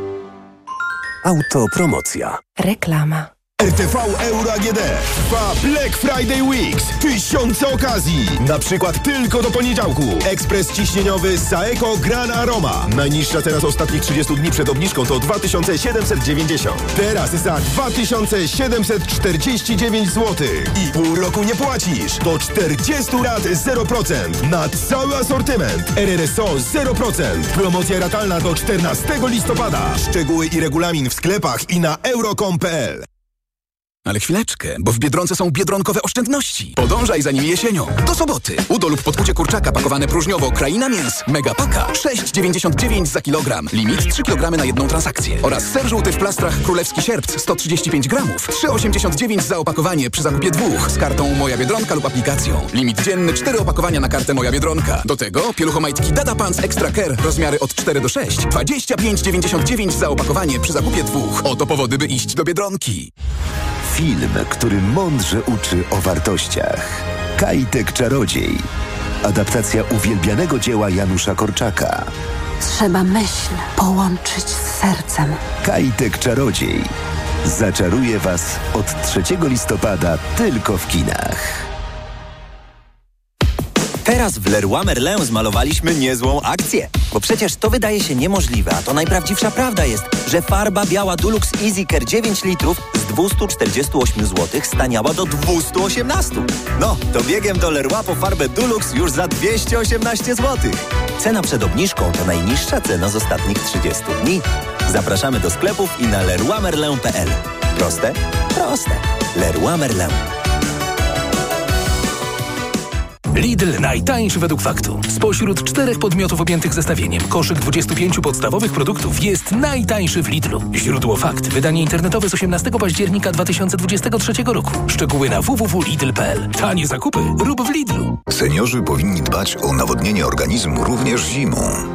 Autopromocja. Reklama. RTV Euro AGD trwa Black Friday Weeks. Tysiące okazji. Na przykład tylko do poniedziałku. Ekspres ciśnieniowy Saeco Gran Aroma. Najniższa teraz ostatnich 30 dni przed obniżką to 2790. Teraz za 2749 zł. I pół roku nie płacisz. Do 40 lat 0%. Na cały asortyment. RRSO 0%. Promocja ratalna do 14 listopada. Szczegóły i regulamin w sklepach i na euro.com.pl Ale chwileczkę, bo w Biedronce są biedronkowe oszczędności. Podążaj za nimi jesienią. Do soboty. Udo lub podkucie kurczaka pakowane próżniowo Kraina Mięs. Mega paka. 6,99 za kilogram. Limit 3 kg na jedną transakcję. Oraz ser żółty w plastrach Królewski Sierpc 135 gramów. 3,89 za opakowanie przy zakupie dwóch z kartą Moja Biedronka lub aplikacją. Limit dzienny 4 opakowania na kartę Moja Biedronka. Do tego pieluchomajtki Dada Pants Extra Care rozmiary od 4 do 6. 25,99 za opakowanie przy zakupie dwóch. Oto powody, by iść do Biedronki. Film, który mądrze uczy o wartościach. Kajtek Czarodziej. Adaptacja uwielbianego dzieła Janusza Korczaka. Trzeba myśl połączyć z sercem. Kajtek Czarodziej. Zaczaruje Was od 3 listopada tylko w kinach. Teraz w Leroy Merlin zmalowaliśmy niezłą akcję. Bo przecież to wydaje się niemożliwe, a to najprawdziwsza prawda jest, że farba biała Dulux Easy Care 9 litrów 248 zł staniała do 218. No, to biegiem do Leroy po farbę Dulux już za 218 zł. Cena przed obniżką to najniższa cena z ostatnich 30 dni. Zapraszamy do sklepów i na leroymerlin.pl. Proste? Proste. Leroy Merlin. Lidl najtańszy według faktu. Spośród czterech podmiotów objętych zestawieniem koszyk 25 podstawowych produktów jest najtańszy w Lidlu. Źródło fakt. Wydanie internetowe z 18 października 2023 roku. Szczegóły na www.lidl.pl. Tanie zakupy rób w Lidlu. Seniorzy powinni dbać o nawodnienie organizmu również zimą.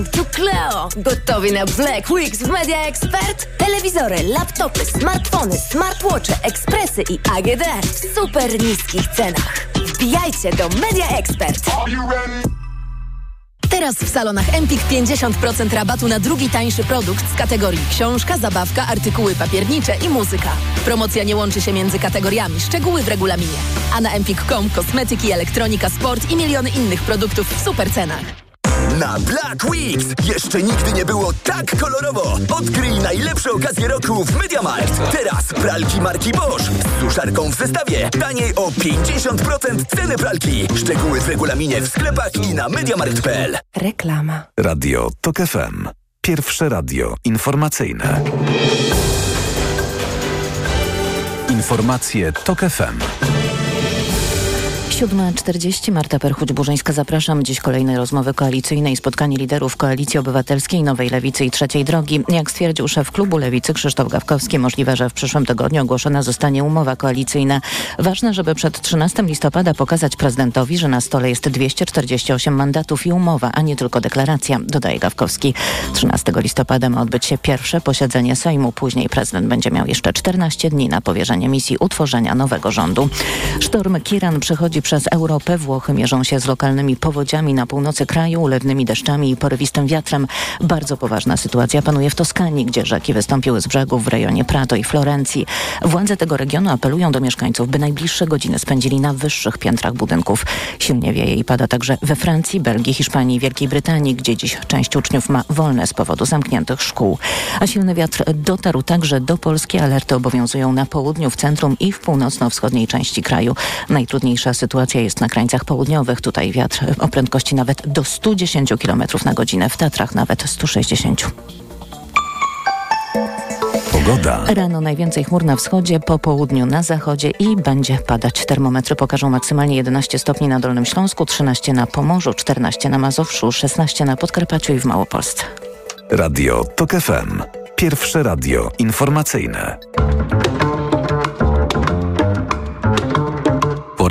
Bang! Tu Cleo! Gotowi na Black Weeks w Media Expert? Telewizory, laptopy, smartfony, smartwatche, ekspresy i AGD w super niskich cenach. Wbijajcie do Media Expert! Teraz w salonach Empik 50% rabatu na drugi tańszy produkt z kategorii książka, zabawka, artykuły papiernicze i muzyka. Promocja nie łączy się między kategoriami, szczegóły w regulaminie. A na empik.com kosmetyki, elektronika, sport i miliony innych produktów w super cenach. Na Black Weeks jeszcze nigdy nie było tak kolorowo. Odkryj najlepsze okazje roku w MediaMarkt. Teraz pralki marki Bosch z suszarką w zestawie. Taniej o 50% ceny pralki. Szczegóły w regulaminie w sklepach i na MediaMarkt.pl. Reklama. Radio TOK FM. Pierwsze radio informacyjne. Informacje TOK FM. 7.40 Marta Perchuć-Burzyńska. Zapraszam. Dziś kolejne rozmowy koalicyjne i spotkanie liderów Koalicji Obywatelskiej, Nowej Lewicy i Trzeciej Drogi. Jak stwierdził szef klubu Lewicy Krzysztof Gawkowski, możliwe, że w przyszłym tygodniu ogłoszona zostanie umowa koalicyjna. Ważne, żeby przed 13 listopada pokazać prezydentowi, że na stole jest 248 mandatów i umowa, a nie tylko deklaracja, dodaje Gawkowski. 13 listopada ma odbyć się pierwsze posiedzenie Sejmu. Później prezydent będzie miał jeszcze 14 dni na powierzenie misji utworzenia nowego rządu. Sztorm Kiran przechodzi przez Europę. Włochy mierzą się z lokalnymi powodziami na północy kraju, ulewnymi deszczami i porywistym wiatrem. Bardzo poważna sytuacja panuje w Toskanii, gdzie rzeki wystąpiły z brzegów w rejonie Prato i Florencji. Władze tego regionu apelują do mieszkańców, by najbliższe godziny spędzili na wyższych piętrach budynków. Silnie wieje i pada także we Francji, Belgii, Hiszpanii i Wielkiej Brytanii, gdzie dziś część uczniów ma wolne z powodu zamkniętych szkół. A silny wiatr dotarł także do Polski. Alerty obowiązują na południu, w centrum i w północno-wschodniej części kraju. Najtrudniejsza sytuacja jest na krańcach południowych. Tutaj wiatr o prędkości nawet do 110 km na godzinę, w Tatrach nawet 160. Pogoda. Rano najwięcej chmur na wschodzie, po południu na zachodzie i będzie padać. Termometry pokażą maksymalnie 11 stopni na Dolnym Śląsku, 13 na Pomorzu, 14 na Mazowszu, 16 na Podkarpaciu i w Małopolsce. Radio TOK FM. Pierwsze radio informacyjne.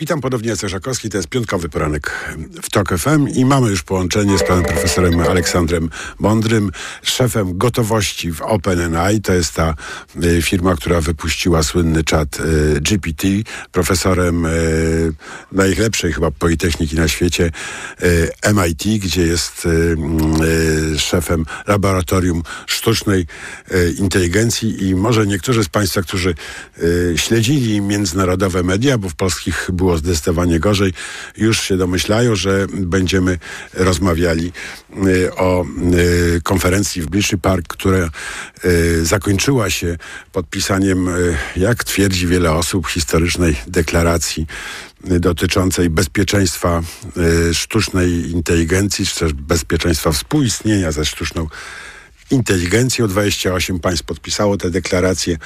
Witam ponownie, Jacek Żakowski, to jest piątkowy poranek w TOK FM i mamy już połączenie z panem profesorem Aleksandrem Mądrym, szefem gotowości w OpenAI. To jest ta y, firma, która wypuściła słynny czat y, GPT, profesorem y, najlepszej chyba Politechniki na świecie MIT, gdzie jest szefem laboratorium sztucznej inteligencji i może niektórzy z państwa, którzy śledzili międzynarodowe media, bo w polskich było zdecydowanie gorzej, już się domyślają, że będziemy rozmawiali y, o y, konferencji w Bletchley Park, która y, zakończyła się podpisaniem, jak twierdzi wiele osób, historycznej deklaracji dotyczącej bezpieczeństwa sztucznej inteligencji, czy też bezpieczeństwa współistnienia ze sztuczną inteligencją. 28 państw podpisało te deklaracje.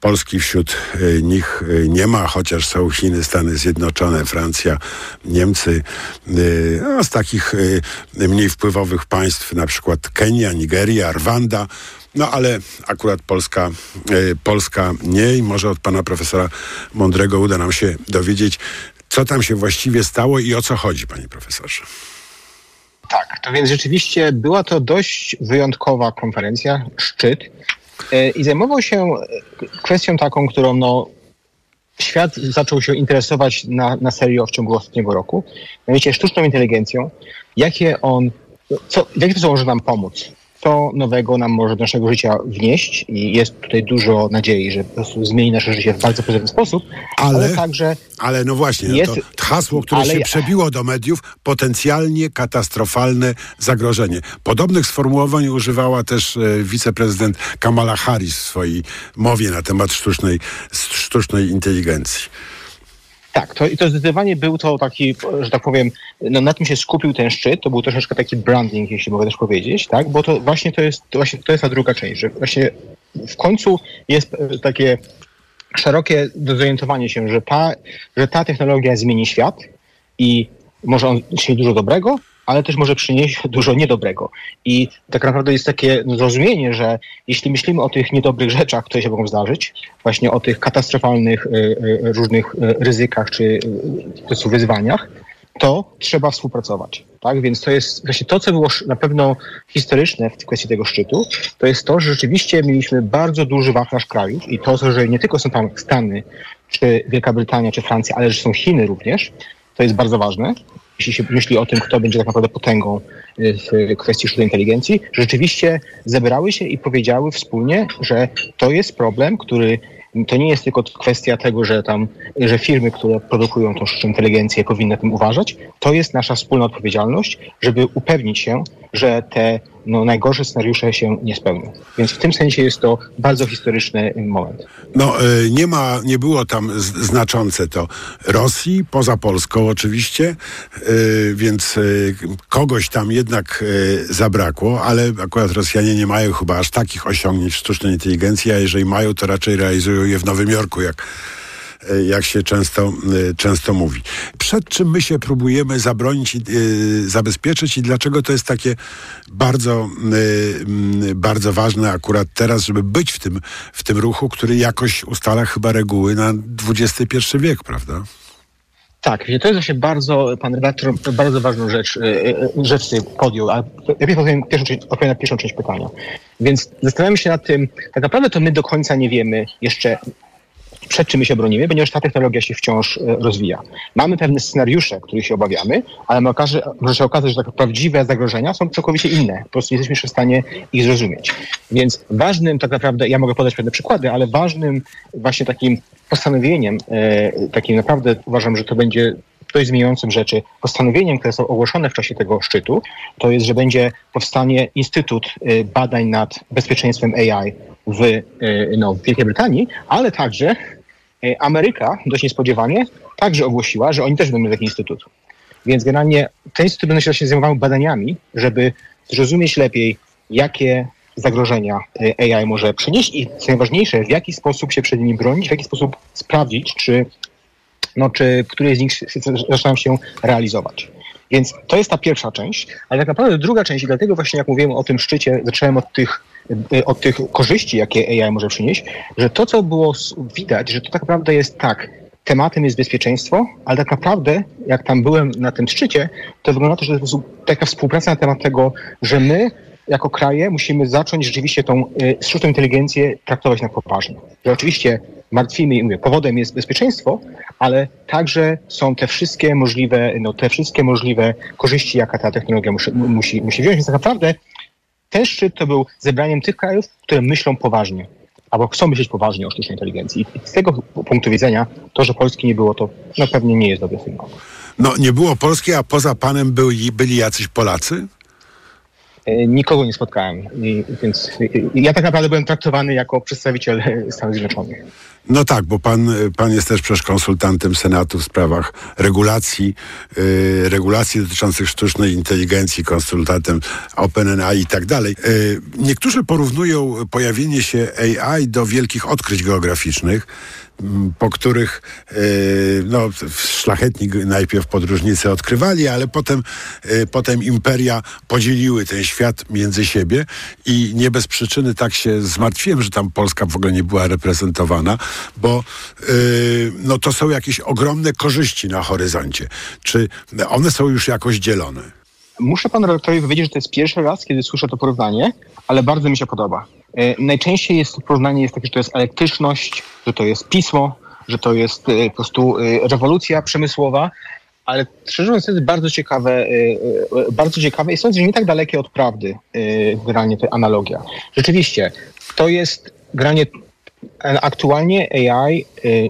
Polski wśród y, nich y, nie ma, chociaż są Chiny, Stany Zjednoczone, Francja, Niemcy. Y, no, z takich mniej wpływowych państw, na przykład Kenia, Nigeria, Rwanda. No ale akurat Polska, Polska nie i może od pana profesora Mądrego uda nam się dowiedzieć, co tam się właściwie stało i o co chodzi, panie profesorze. Tak, to więc rzeczywiście była to dość wyjątkowa konferencja, szczyt e, i zajmował się e, kwestią taką, którą no, świat zaczął się interesować na, na serio w ciągu ostatniego roku, mianowicie sztuczną inteligencją, jakie on, co, w jaki sposób może nam pomóc, co nowego nam może do naszego życia wnieść i jest tutaj dużo nadziei, że po prostu zmieni nasze życie w bardzo pozytywny sposób, ale, ale także... Ale no właśnie, jest, no to hasło, które ale, się przebiło do mediów, potencjalnie katastrofalne zagrożenie. Podobnych sformułowań używała też e, wiceprezydent Kamala Harris w swojej mowie na temat sztucznej, sztucznej inteligencji. Tak, to, to zdecydowanie był to taki, że tak powiem, no na tym się skupił ten szczyt, to był troszeczkę taki branding, jeśli mogę też powiedzieć, tak, bo to właśnie to jest, to właśnie to jest ta druga część, że właśnie w końcu jest e, takie szerokie zorientowanie się, że ta, że ta technologia zmieni świat i może on przynieść dużo dobrego, ale też może przynieść dużo niedobrego. I tak naprawdę jest takie zrozumienie, że jeśli myślimy o tych niedobrych rzeczach, które się mogą zdarzyć, właśnie o tych katastrofalnych y, y, różnych y, ryzykach czy wyzwaniach, to trzeba współpracować. Tak? Więc to jest właśnie to, co było na pewno historyczne w kwestii tego szczytu, to jest to, że rzeczywiście mieliśmy bardzo duży wachlarz krajów i to, że nie tylko są tam Stany, czy Wielka Brytania, czy Francja, ale że są Chiny również, to jest bardzo ważne jeśli się myśli o tym, kto będzie tak naprawdę potęgą w kwestii sztucznej inteligencji, rzeczywiście zebrały się i powiedziały wspólnie, że to jest problem, który to nie jest tylko kwestia tego, że tam, że firmy, które produkują tą sztuczną inteligencję powinny tym uważać. To jest nasza wspólna odpowiedzialność, żeby upewnić się, że te no, najgorsze scenariusze się nie spełnią. Więc w tym sensie jest to bardzo historyczny moment. No, y, nie ma, nie było tam znaczące to Rosji, poza Polską oczywiście, y, więc y, kogoś tam jednak zabrakło, ale akurat Rosjanie nie mają chyba aż takich osiągnięć w sztucznej inteligencji, a jeżeli mają, to raczej realizują je w Nowym Jorku, jak E, jak się często, e, często mówi. Przed czym my się próbujemy zabronić e, zabezpieczyć i dlaczego to jest takie bardzo, bardzo ważne akurat teraz, żeby być w tym, w tym ruchu, który jakoś ustala chyba reguły na XXI wiek, prawda? Tak, to jest właśnie bardzo, pan redaktor, bardzo ważną rzecz, rzecz podjął, a lepiej powiem pierwszą odpowiem na pierwszą część pytania. Więc zastanawiamy się nad tym, tak naprawdę to my do końca nie wiemy jeszcze, przed czym my się bronimy, ponieważ ta technologia się wciąż e, rozwija. Mamy pewne scenariusze, których się obawiamy, ale może się okazać, że tak prawdziwe zagrożenia są całkowicie inne. Po prostu nie jesteśmy w stanie ich zrozumieć. Więc ważnym tak naprawdę, ja mogę podać pewne przykłady, ale ważnym właśnie takim postanowieniem, e, takim naprawdę uważam, że to będzie dość zmieniającym rzeczy, postanowieniem, które są ogłoszone w czasie tego szczytu, to jest, że będzie powstanie Instytut e, Badań nad Bezpieczeństwem AI w, no, w Wielkiej Brytanii, ale także Ameryka dość niespodziewanie także ogłosiła, że oni też będą mieli taki instytut. Więc generalnie te instytuty będą się zajmowały badaniami, żeby zrozumieć lepiej, jakie zagrożenia e, AI może przynieść i co najważniejsze, w jaki sposób się przed nimi bronić, w jaki sposób sprawdzić, czy, no, czy któreś z nich zaczynają się realizować. Więc to jest ta pierwsza część, ale tak naprawdę druga część, i dlatego właśnie jak mówiłem o tym szczycie, zacząłem od tych, e, od tych korzyści, jakie AI może przynieść, że to, co było widać, że to tak naprawdę jest tak, tematem jest bezpieczeństwo, ale tak naprawdę, jak tam byłem na tym szczycie, to wygląda to, że to taka współpraca na temat tego, że my jako kraje musimy zacząć rzeczywiście tą y, sztuczną inteligencję traktować na poważnie. Że oczywiście martwimy i mówię, powodem jest bezpieczeństwo, ale także są te wszystkie możliwe, no, te wszystkie możliwe korzyści, jaka ta technologia musi, musi, musi wziąć. Więc tak naprawdę ten szczyt to był zebraniem tych krajów, które myślą poważnie albo chcą myśleć poważnie o sztucznej inteligencji. I z tego punktu widzenia to, że Polski nie było, to no, pewnie nie jest dobry sygnał. No nie było Polski, a poza panem byli, byli jacyś Polacy? E, Nikogo nie spotkałem, I, więc i- ja tak naprawdę byłem traktowany jako przedstawiciel Stanów Zjednoczonych. No tak, bo pan, pan jest też przecież konsultantem Senatu w sprawach regulacji, yy, regulacji dotyczących sztucznej inteligencji, konsultantem OpenAI i tak dalej. Yy, niektórzy porównują pojawienie się AI do wielkich odkryć geograficznych, po których yy, no, szlachetni najpierw podróżnicy odkrywali, ale potem, yy, potem imperia podzieliły ten świat między siebie i nie bez przyczyny tak się zmartwiłem, że tam Polska w ogóle nie była reprezentowana, bo yy, no, to są jakieś ogromne korzyści na horyzoncie. Czy one są już jakoś dzielone? Muszę panu redaktorowi powiedzieć, że to jest pierwszy raz, kiedy słyszę to porównanie, ale bardzo mi się podoba. E, najczęściej jest to porównanie jest takie, że to jest elektryczność, że to jest pismo, że to jest e, po prostu e, rewolucja przemysłowa, ale szczerze mówiąc to jest bardzo ciekawe, bardzo ciekawe i sądzę, że nie tak dalekie od prawdy generalnie ta analogia. Rzeczywiście, to jest granie Aktualnie AI,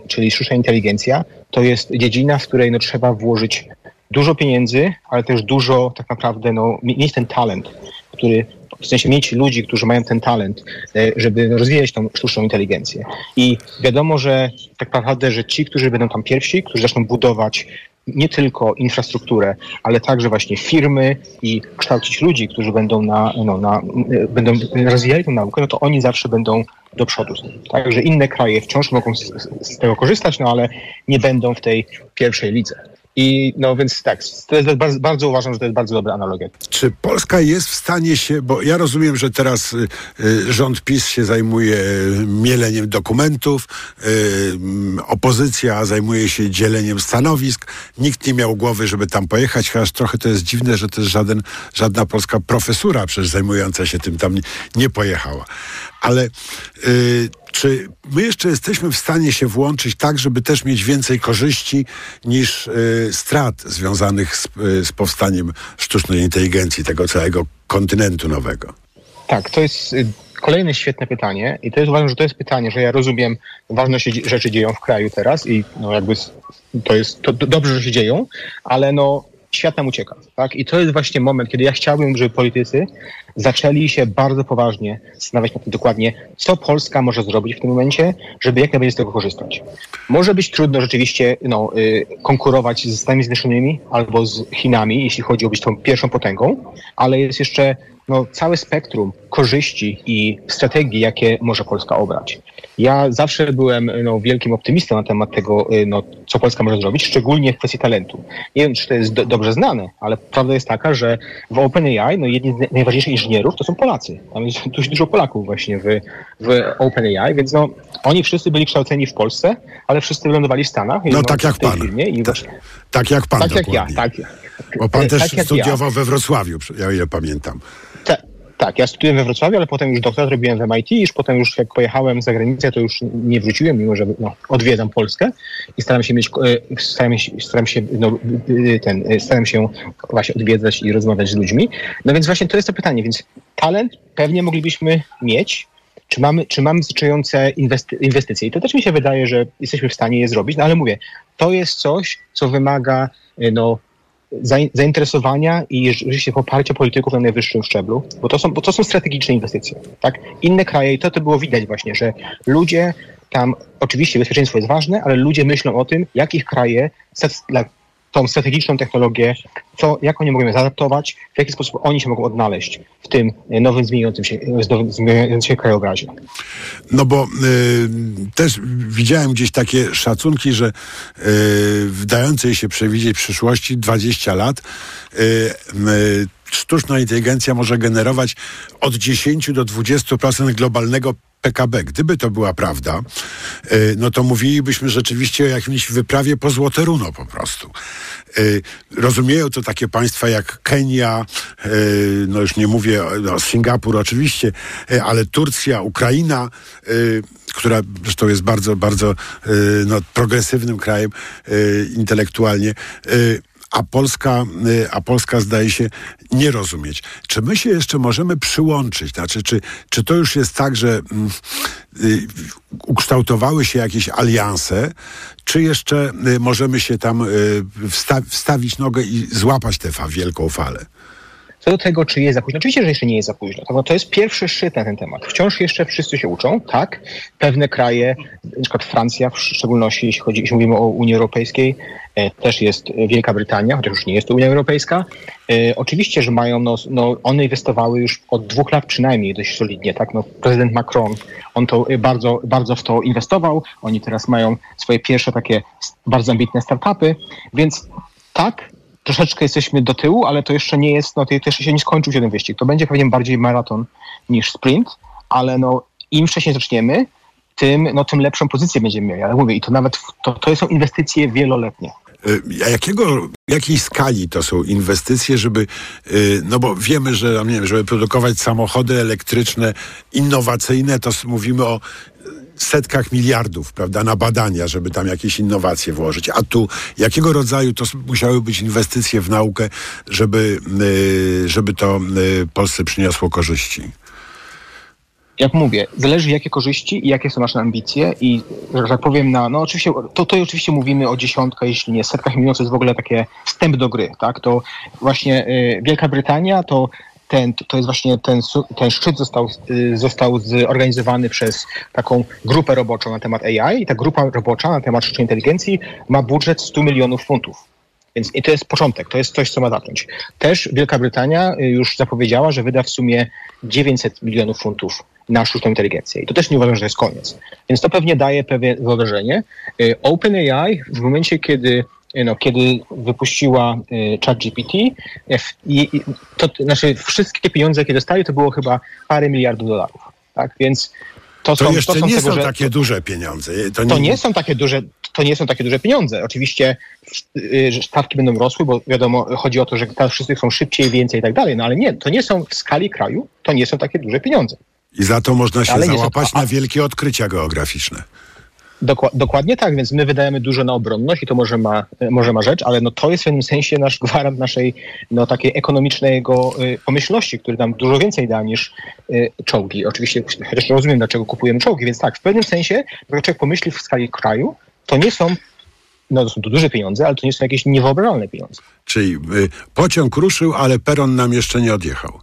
czyli sztuczna inteligencja, to jest dziedzina, w której no, trzeba włożyć dużo pieniędzy, ale też dużo tak naprawdę no, mi- mieć ten talent, który w sensie mieć ludzi, którzy mają ten talent, e, żeby rozwijać tą sztuczną inteligencję. I wiadomo, że tak naprawdę, że ci, którzy będą tam pierwsi, którzy zaczną budować nie tylko infrastrukturę, ale także właśnie firmy i kształcić ludzi, którzy będą na, no, na, e, będą rozwijali tę naukę, no to oni zawsze będą do przodu. Także inne kraje wciąż mogą z, z- z tego korzystać, no ale nie będą w tej pierwszej lidze. I no więc tak, to jest bardzo, bardzo uważam, że to jest bardzo dobra analogia. Czy Polska jest w stanie się, bo ja rozumiem, że teraz y, y, rząd PiS się zajmuje y, mieleniem dokumentów, y, mm, opozycja zajmuje się dzieleniem stanowisk, nikt nie miał głowy, żeby tam pojechać, chociaż trochę to jest dziwne, że też żaden, żadna polska profesura przecież zajmująca się tym tam nie, nie pojechała. Ale y, czy my jeszcze jesteśmy w stanie się włączyć tak, żeby też mieć więcej korzyści niż y, strat związanych z, y, z powstaniem sztucznej inteligencji, tego całego kontynentu nowego? Tak, to jest kolejne świetne pytanie i to jest uważam, że to jest pytanie, że ja rozumiem, ważne się rzeczy dzieją w kraju teraz i no jakby to jest to dobrze, że się dzieją, ale no świat nam ucieka, tak? I to jest właśnie moment, kiedy ja chciałbym, żeby politycy zaczęli się bardzo poważnie zastanawiać nad tym dokładnie, co Polska może zrobić w tym momencie, żeby jak najbardziej z tego korzystać. Może być trudno rzeczywiście no, y, konkurować ze Stanami Zjednoczonymi albo z Chinami, jeśli chodzi o być tą pierwszą potęgą, ale jest jeszcze no, całe spektrum korzyści i strategii, jakie może Polska obrać. Ja zawsze byłem no, wielkim optymistą na temat tego, y, no, co Polska może zrobić, szczególnie w kwestii talentu. Nie wiem, czy to jest do, dobrze znane, ale prawda jest taka, że w OpenAI no, jedni z naj- najważniejszych inżynierów to są Polacy. Tam jest dość dużo Polaków właśnie w, w OpenAI, więc no, oni wszyscy byli kształceni w Polsce, ale wszyscy wylądowali w Stanach. i No, tak jak pan. I Tak jak pan tak jak ja, dokładnie. tak. Bo pan e, też tak jak ja. studiował we Wrocławiu, ja ile pamiętam. Ta, tak, ja studiowałem we Wrocławiu, ale potem już doktorat robiłem w MIT, już potem już jak pojechałem za granicę, to już nie wróciłem, mimo że no, odwiedzam Polskę i staram się mieć, e, staram się, staram się, no, e, ten, e, staram się właśnie odwiedzać i rozmawiać z ludźmi. No więc właśnie to jest to pytanie, więc talent pewnie moglibyśmy mieć, czy mamy, czy mamy wystarczające inwesty- inwestycje? I to też mi się wydaje, że jesteśmy w stanie je zrobić, no ale mówię, to jest coś, co wymaga no, zainteresowania i rzeczywiście poparcia polityków na najwyższym szczeblu, bo to są, bo to są strategiczne inwestycje. Tak? Inne kraje, i to, to było widać właśnie, że ludzie tam, oczywiście bezpieczeństwo jest ważne, ale ludzie myślą o tym, jak ich kraje dla- tą strategiczną technologię, co, jak oni mogą zaadaptować, w jaki sposób oni się mogą odnaleźć w tym e, nowym, zmieniającym się, nowym, zmieniającym się krajobrazie. No bo y, też widziałem gdzieś takie szacunki, że y, w dającej się przewidzieć przyszłości 20 lat y, y, sztuczna inteligencja może generować od 10 do 20% globalnego PKB. Gdyby to była prawda, y, no to mówilibyśmy rzeczywiście o jakimś wyprawie po Złote Runo po prostu. Y, rozumieją to takie państwa jak Kenia, y, no już nie mówię, no Singapur oczywiście, ale Turcja, Ukraina, która zresztą jest bardzo, bardzo no, progresywnym krajem intelektualnie. A Polska, y, a Polska zdaje się nie rozumieć. Czy my się jeszcze możemy przyłączyć? Znaczy, czy, czy to już jest tak, że mm, y, ukształtowały się jakieś alianse, czy jeszcze y, możemy się tam y, wsta wstawić nogę i złapać tę fa wielką falę? Co do tego, czy jest za późno, oczywiście, że jeszcze nie jest za późno. To, to jest pierwszy szczyt na ten temat. Wciąż jeszcze wszyscy się uczą, tak. Pewne kraje, na przykład Francja, w szczególności jeśli, chodzi, jeśli mówimy o Unii Europejskiej, e, też jest Wielka Brytania, chociaż już nie jest to Unia Europejska. E, oczywiście, że mają, no, no, one inwestowały już od dwóch lat przynajmniej dość solidnie, tak. No, prezydent Macron, on to bardzo, bardzo w to inwestował. Oni teraz mają swoje pierwsze takie bardzo ambitne startupy, więc tak, troszeczkę jesteśmy do tyłu, ale to jeszcze nie jest, no to jeszcze się nie skończył się ten wyścig. To będzie pewnie bardziej maraton niż sprint, ale no im wcześniej zaczniemy, tym, no, tym lepszą pozycję będziemy mieli. Ale mówię, i to nawet, to, to są inwestycje wieloletnie. A jakiego, jakiej skali to są inwestycje, żeby, no bo wiemy, że nie wiem, żeby produkować samochody elektryczne innowacyjne, to mówimy o setkach miliardów, prawda, na badania, żeby tam jakieś innowacje włożyć. A tu jakiego rodzaju to musiały być inwestycje w naukę, żeby, żeby to Polsce przyniosło korzyści? jak mówię, zależy jakie korzyści i jakie są nasze ambicje i, że tak powiem, na, no oczywiście, to, to oczywiście mówimy o dziesiątkach, jeśli nie setkach milionów, to jest w ogóle takie wstęp do gry, tak, to właśnie y, Wielka Brytania to ten, to jest właśnie ten, ten szczyt został, został zorganizowany przez taką grupę roboczą na temat AI i ta grupa robocza na temat sztucznej inteligencji ma budżet 100 milionów funtów. Więc i to jest początek, to jest coś, co ma zacząć. Też Wielka Brytania już zapowiedziała, że wyda w sumie 900 milionów funtów na sztuczną inteligencję. I to też nie uważam, że to jest koniec. Więc to pewnie daje pewne wyobrażenie. OpenAI w momencie, kiedy no, kiedy wypuściła y, ChatGPT, to znaczy wszystkie pieniądze, jakie dostali, to było chyba parę miliardów dolarów. Tak? Więc to, to są, jeszcze to są nie tego, są że, takie duże pieniądze. To nie... to nie są takie duże to nie są takie duże pieniądze. Oczywiście że stawki będą rosły, bo wiadomo, chodzi o to, że wszyscy są szybciej, więcej i tak dalej, no ale nie, to nie są w skali kraju, to nie są takie duże pieniądze. I za to można się Ale są- załapać na wielkie odkrycia geograficzne. Dokła- dokładnie tak, więc my wydajemy dużo na obronność i to może ma, może ma rzecz, ale no to jest w pewnym sensie nasz gwarant naszej no, takiej ekonomicznego y, pomyślności, który nam dużo więcej da niż y, czołgi. Oczywiście chociaż rozumiem, dlaczego kupujemy czołgi, więc tak, w pewnym sensie, jak człowiek pomyśli w skali kraju, to nie są, no to są to duże pieniądze, ale to nie są jakieś niewyobrażalne pieniądze. Czyli y, pociąg ruszył, ale peron nam jeszcze nie odjechał.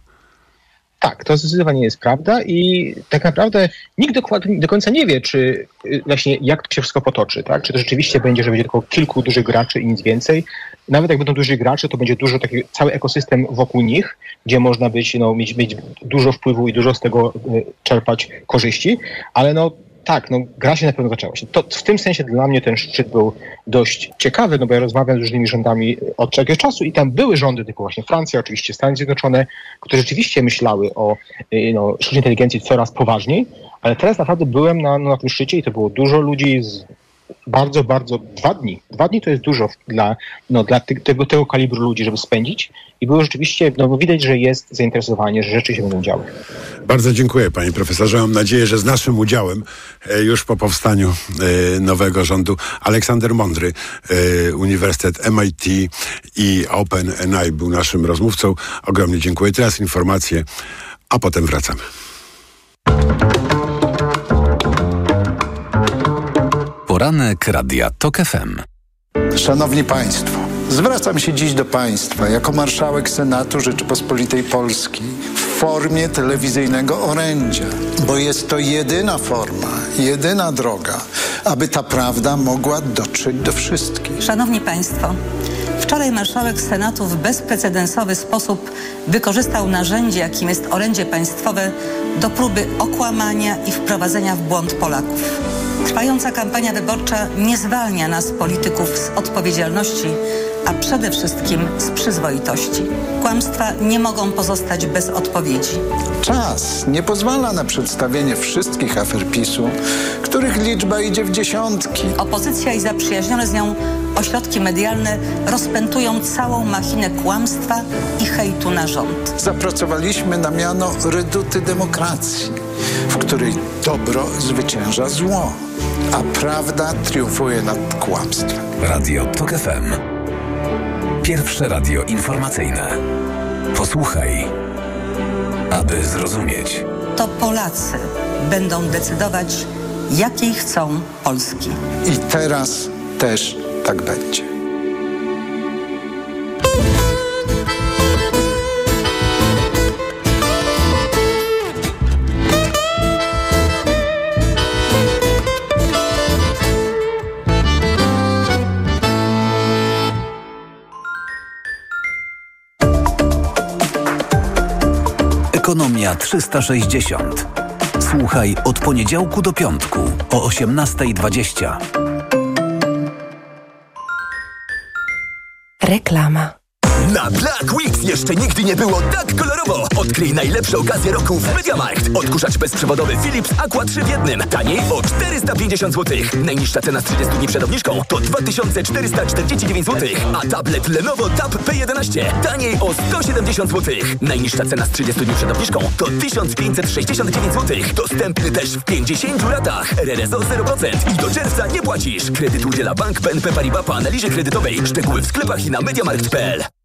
Tak, to zdecydowanie jest prawda i tak naprawdę nikt dokładnie, do końca nie wie, czy y, właśnie jak to się wszystko potoczy, tak? Czy to rzeczywiście będzie, że będzie tylko kilku dużych graczy i nic więcej. Nawet jak będą duży gracze, to będzie dużo taki cały ekosystem wokół nich, gdzie można być, no, mieć, mieć dużo wpływu i dużo z tego y, czerpać korzyści, ale no tak, no gra się na pewno zaczęła się. To w tym sensie dla mnie ten szczyt był dość ciekawy, no bo ja rozmawiam z różnymi rządami od jakiegoś czasu i tam były rządy typu właśnie Francja, oczywiście Stany Zjednoczone, które rzeczywiście myślały o y, no, sztucznej inteligencji coraz poważniej, ale teraz naprawdę byłem na, na tym szczycie i to było dużo ludzi z bardzo, bardzo, dwa dni. Dwa dni to jest dużo dla, no, dla ty, tego, tego kalibru ludzi, żeby spędzić i było rzeczywiście, no widać, że jest zainteresowanie, że rzeczy się będą działy. Bardzo dziękuję panie profesorze. Mam nadzieję, że z naszym udziałem e, już po powstaniu e, nowego rządu Aleksander Mądry, e, Uniwersytet MIT i OpenAI był naszym rozmówcą. Ogromnie dziękuję. Teraz informacje, a potem wracamy. Poranek Radia TOK FM. Szanowni Państwo, zwracam się dziś do Państwa jako marszałek Senatu Rzeczypospolitej Polskiej w formie telewizyjnego orędzia, bo jest to jedyna forma, jedyna droga, aby ta prawda mogła dotrzeć do wszystkich. Szanowni Państwo, wczoraj marszałek Senatu w bezprecedensowy sposób wykorzystał narzędzie, jakim jest orędzie państwowe, do próby okłamania i wprowadzenia w błąd Polaków. Trwająca kampania wyborcza nie zwalnia nas, polityków, z odpowiedzialności, a przede wszystkim z przyzwoitości. Kłamstwa nie mogą pozostać bez odpowiedzi. Czas nie pozwala na przedstawienie wszystkich afer PiSu, których liczba idzie w dziesiątki. Opozycja i zaprzyjaźnione z nią ośrodki medialne rozpętują całą machinę kłamstwa i hejtu na rząd. Zapracowaliśmy na miano reduty demokracji, w której dobro zwycięża zło, a prawda triumfuje nad kłamstwem. Radio TOK FM. Pierwsze radio informacyjne. Posłuchaj, aby zrozumieć. To Polacy będą decydować, jakiej chcą Polski. I teraz też tak będzie. Ekonomia 360. Słuchaj od poniedziałku do piątku o 18.20. Reklama. Na Black Weeks jeszcze nigdy nie było tak kolorowo. Odkryj najlepsze okazje roku w MediaMarkt. Odkurzacz bezprzewodowy Philips Aqua 3 w jednym. Taniej o 450 zł. Najniższa cena z 30 dni przed obniżką to 2449 zł. A tablet Lenovo Tab P11 taniej o 170 zł. Najniższa cena z 30 dni przed obniżką to 1569 zł. Dostępny też w 50 latach. RRSO 0% i do czerwca nie płacisz. Kredyt udziela Bank BNP Paribas po analizie kredytowej. Szczegóły w sklepach i na mediamarkt.pl.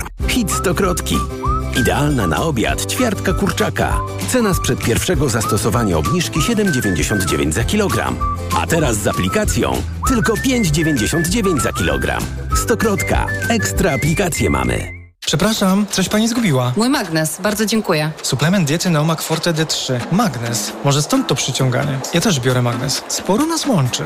Aflofarm. Hit stokrotki. Idealna na obiad ćwiartka kurczaka. Cena sprzed pierwszego zastosowania obniżki 7,99 za kilogram. A teraz z aplikacją tylko 5,99 za kilogram. Stokrotka. Ekstra aplikacje mamy. Przepraszam, coś pani zgubiła. Mój magnes, bardzo dziękuję. Suplement diety Neomak Forte D3. Magnes. Może stąd to przyciąganie. Ja też biorę magnes. Sporo nas łączy.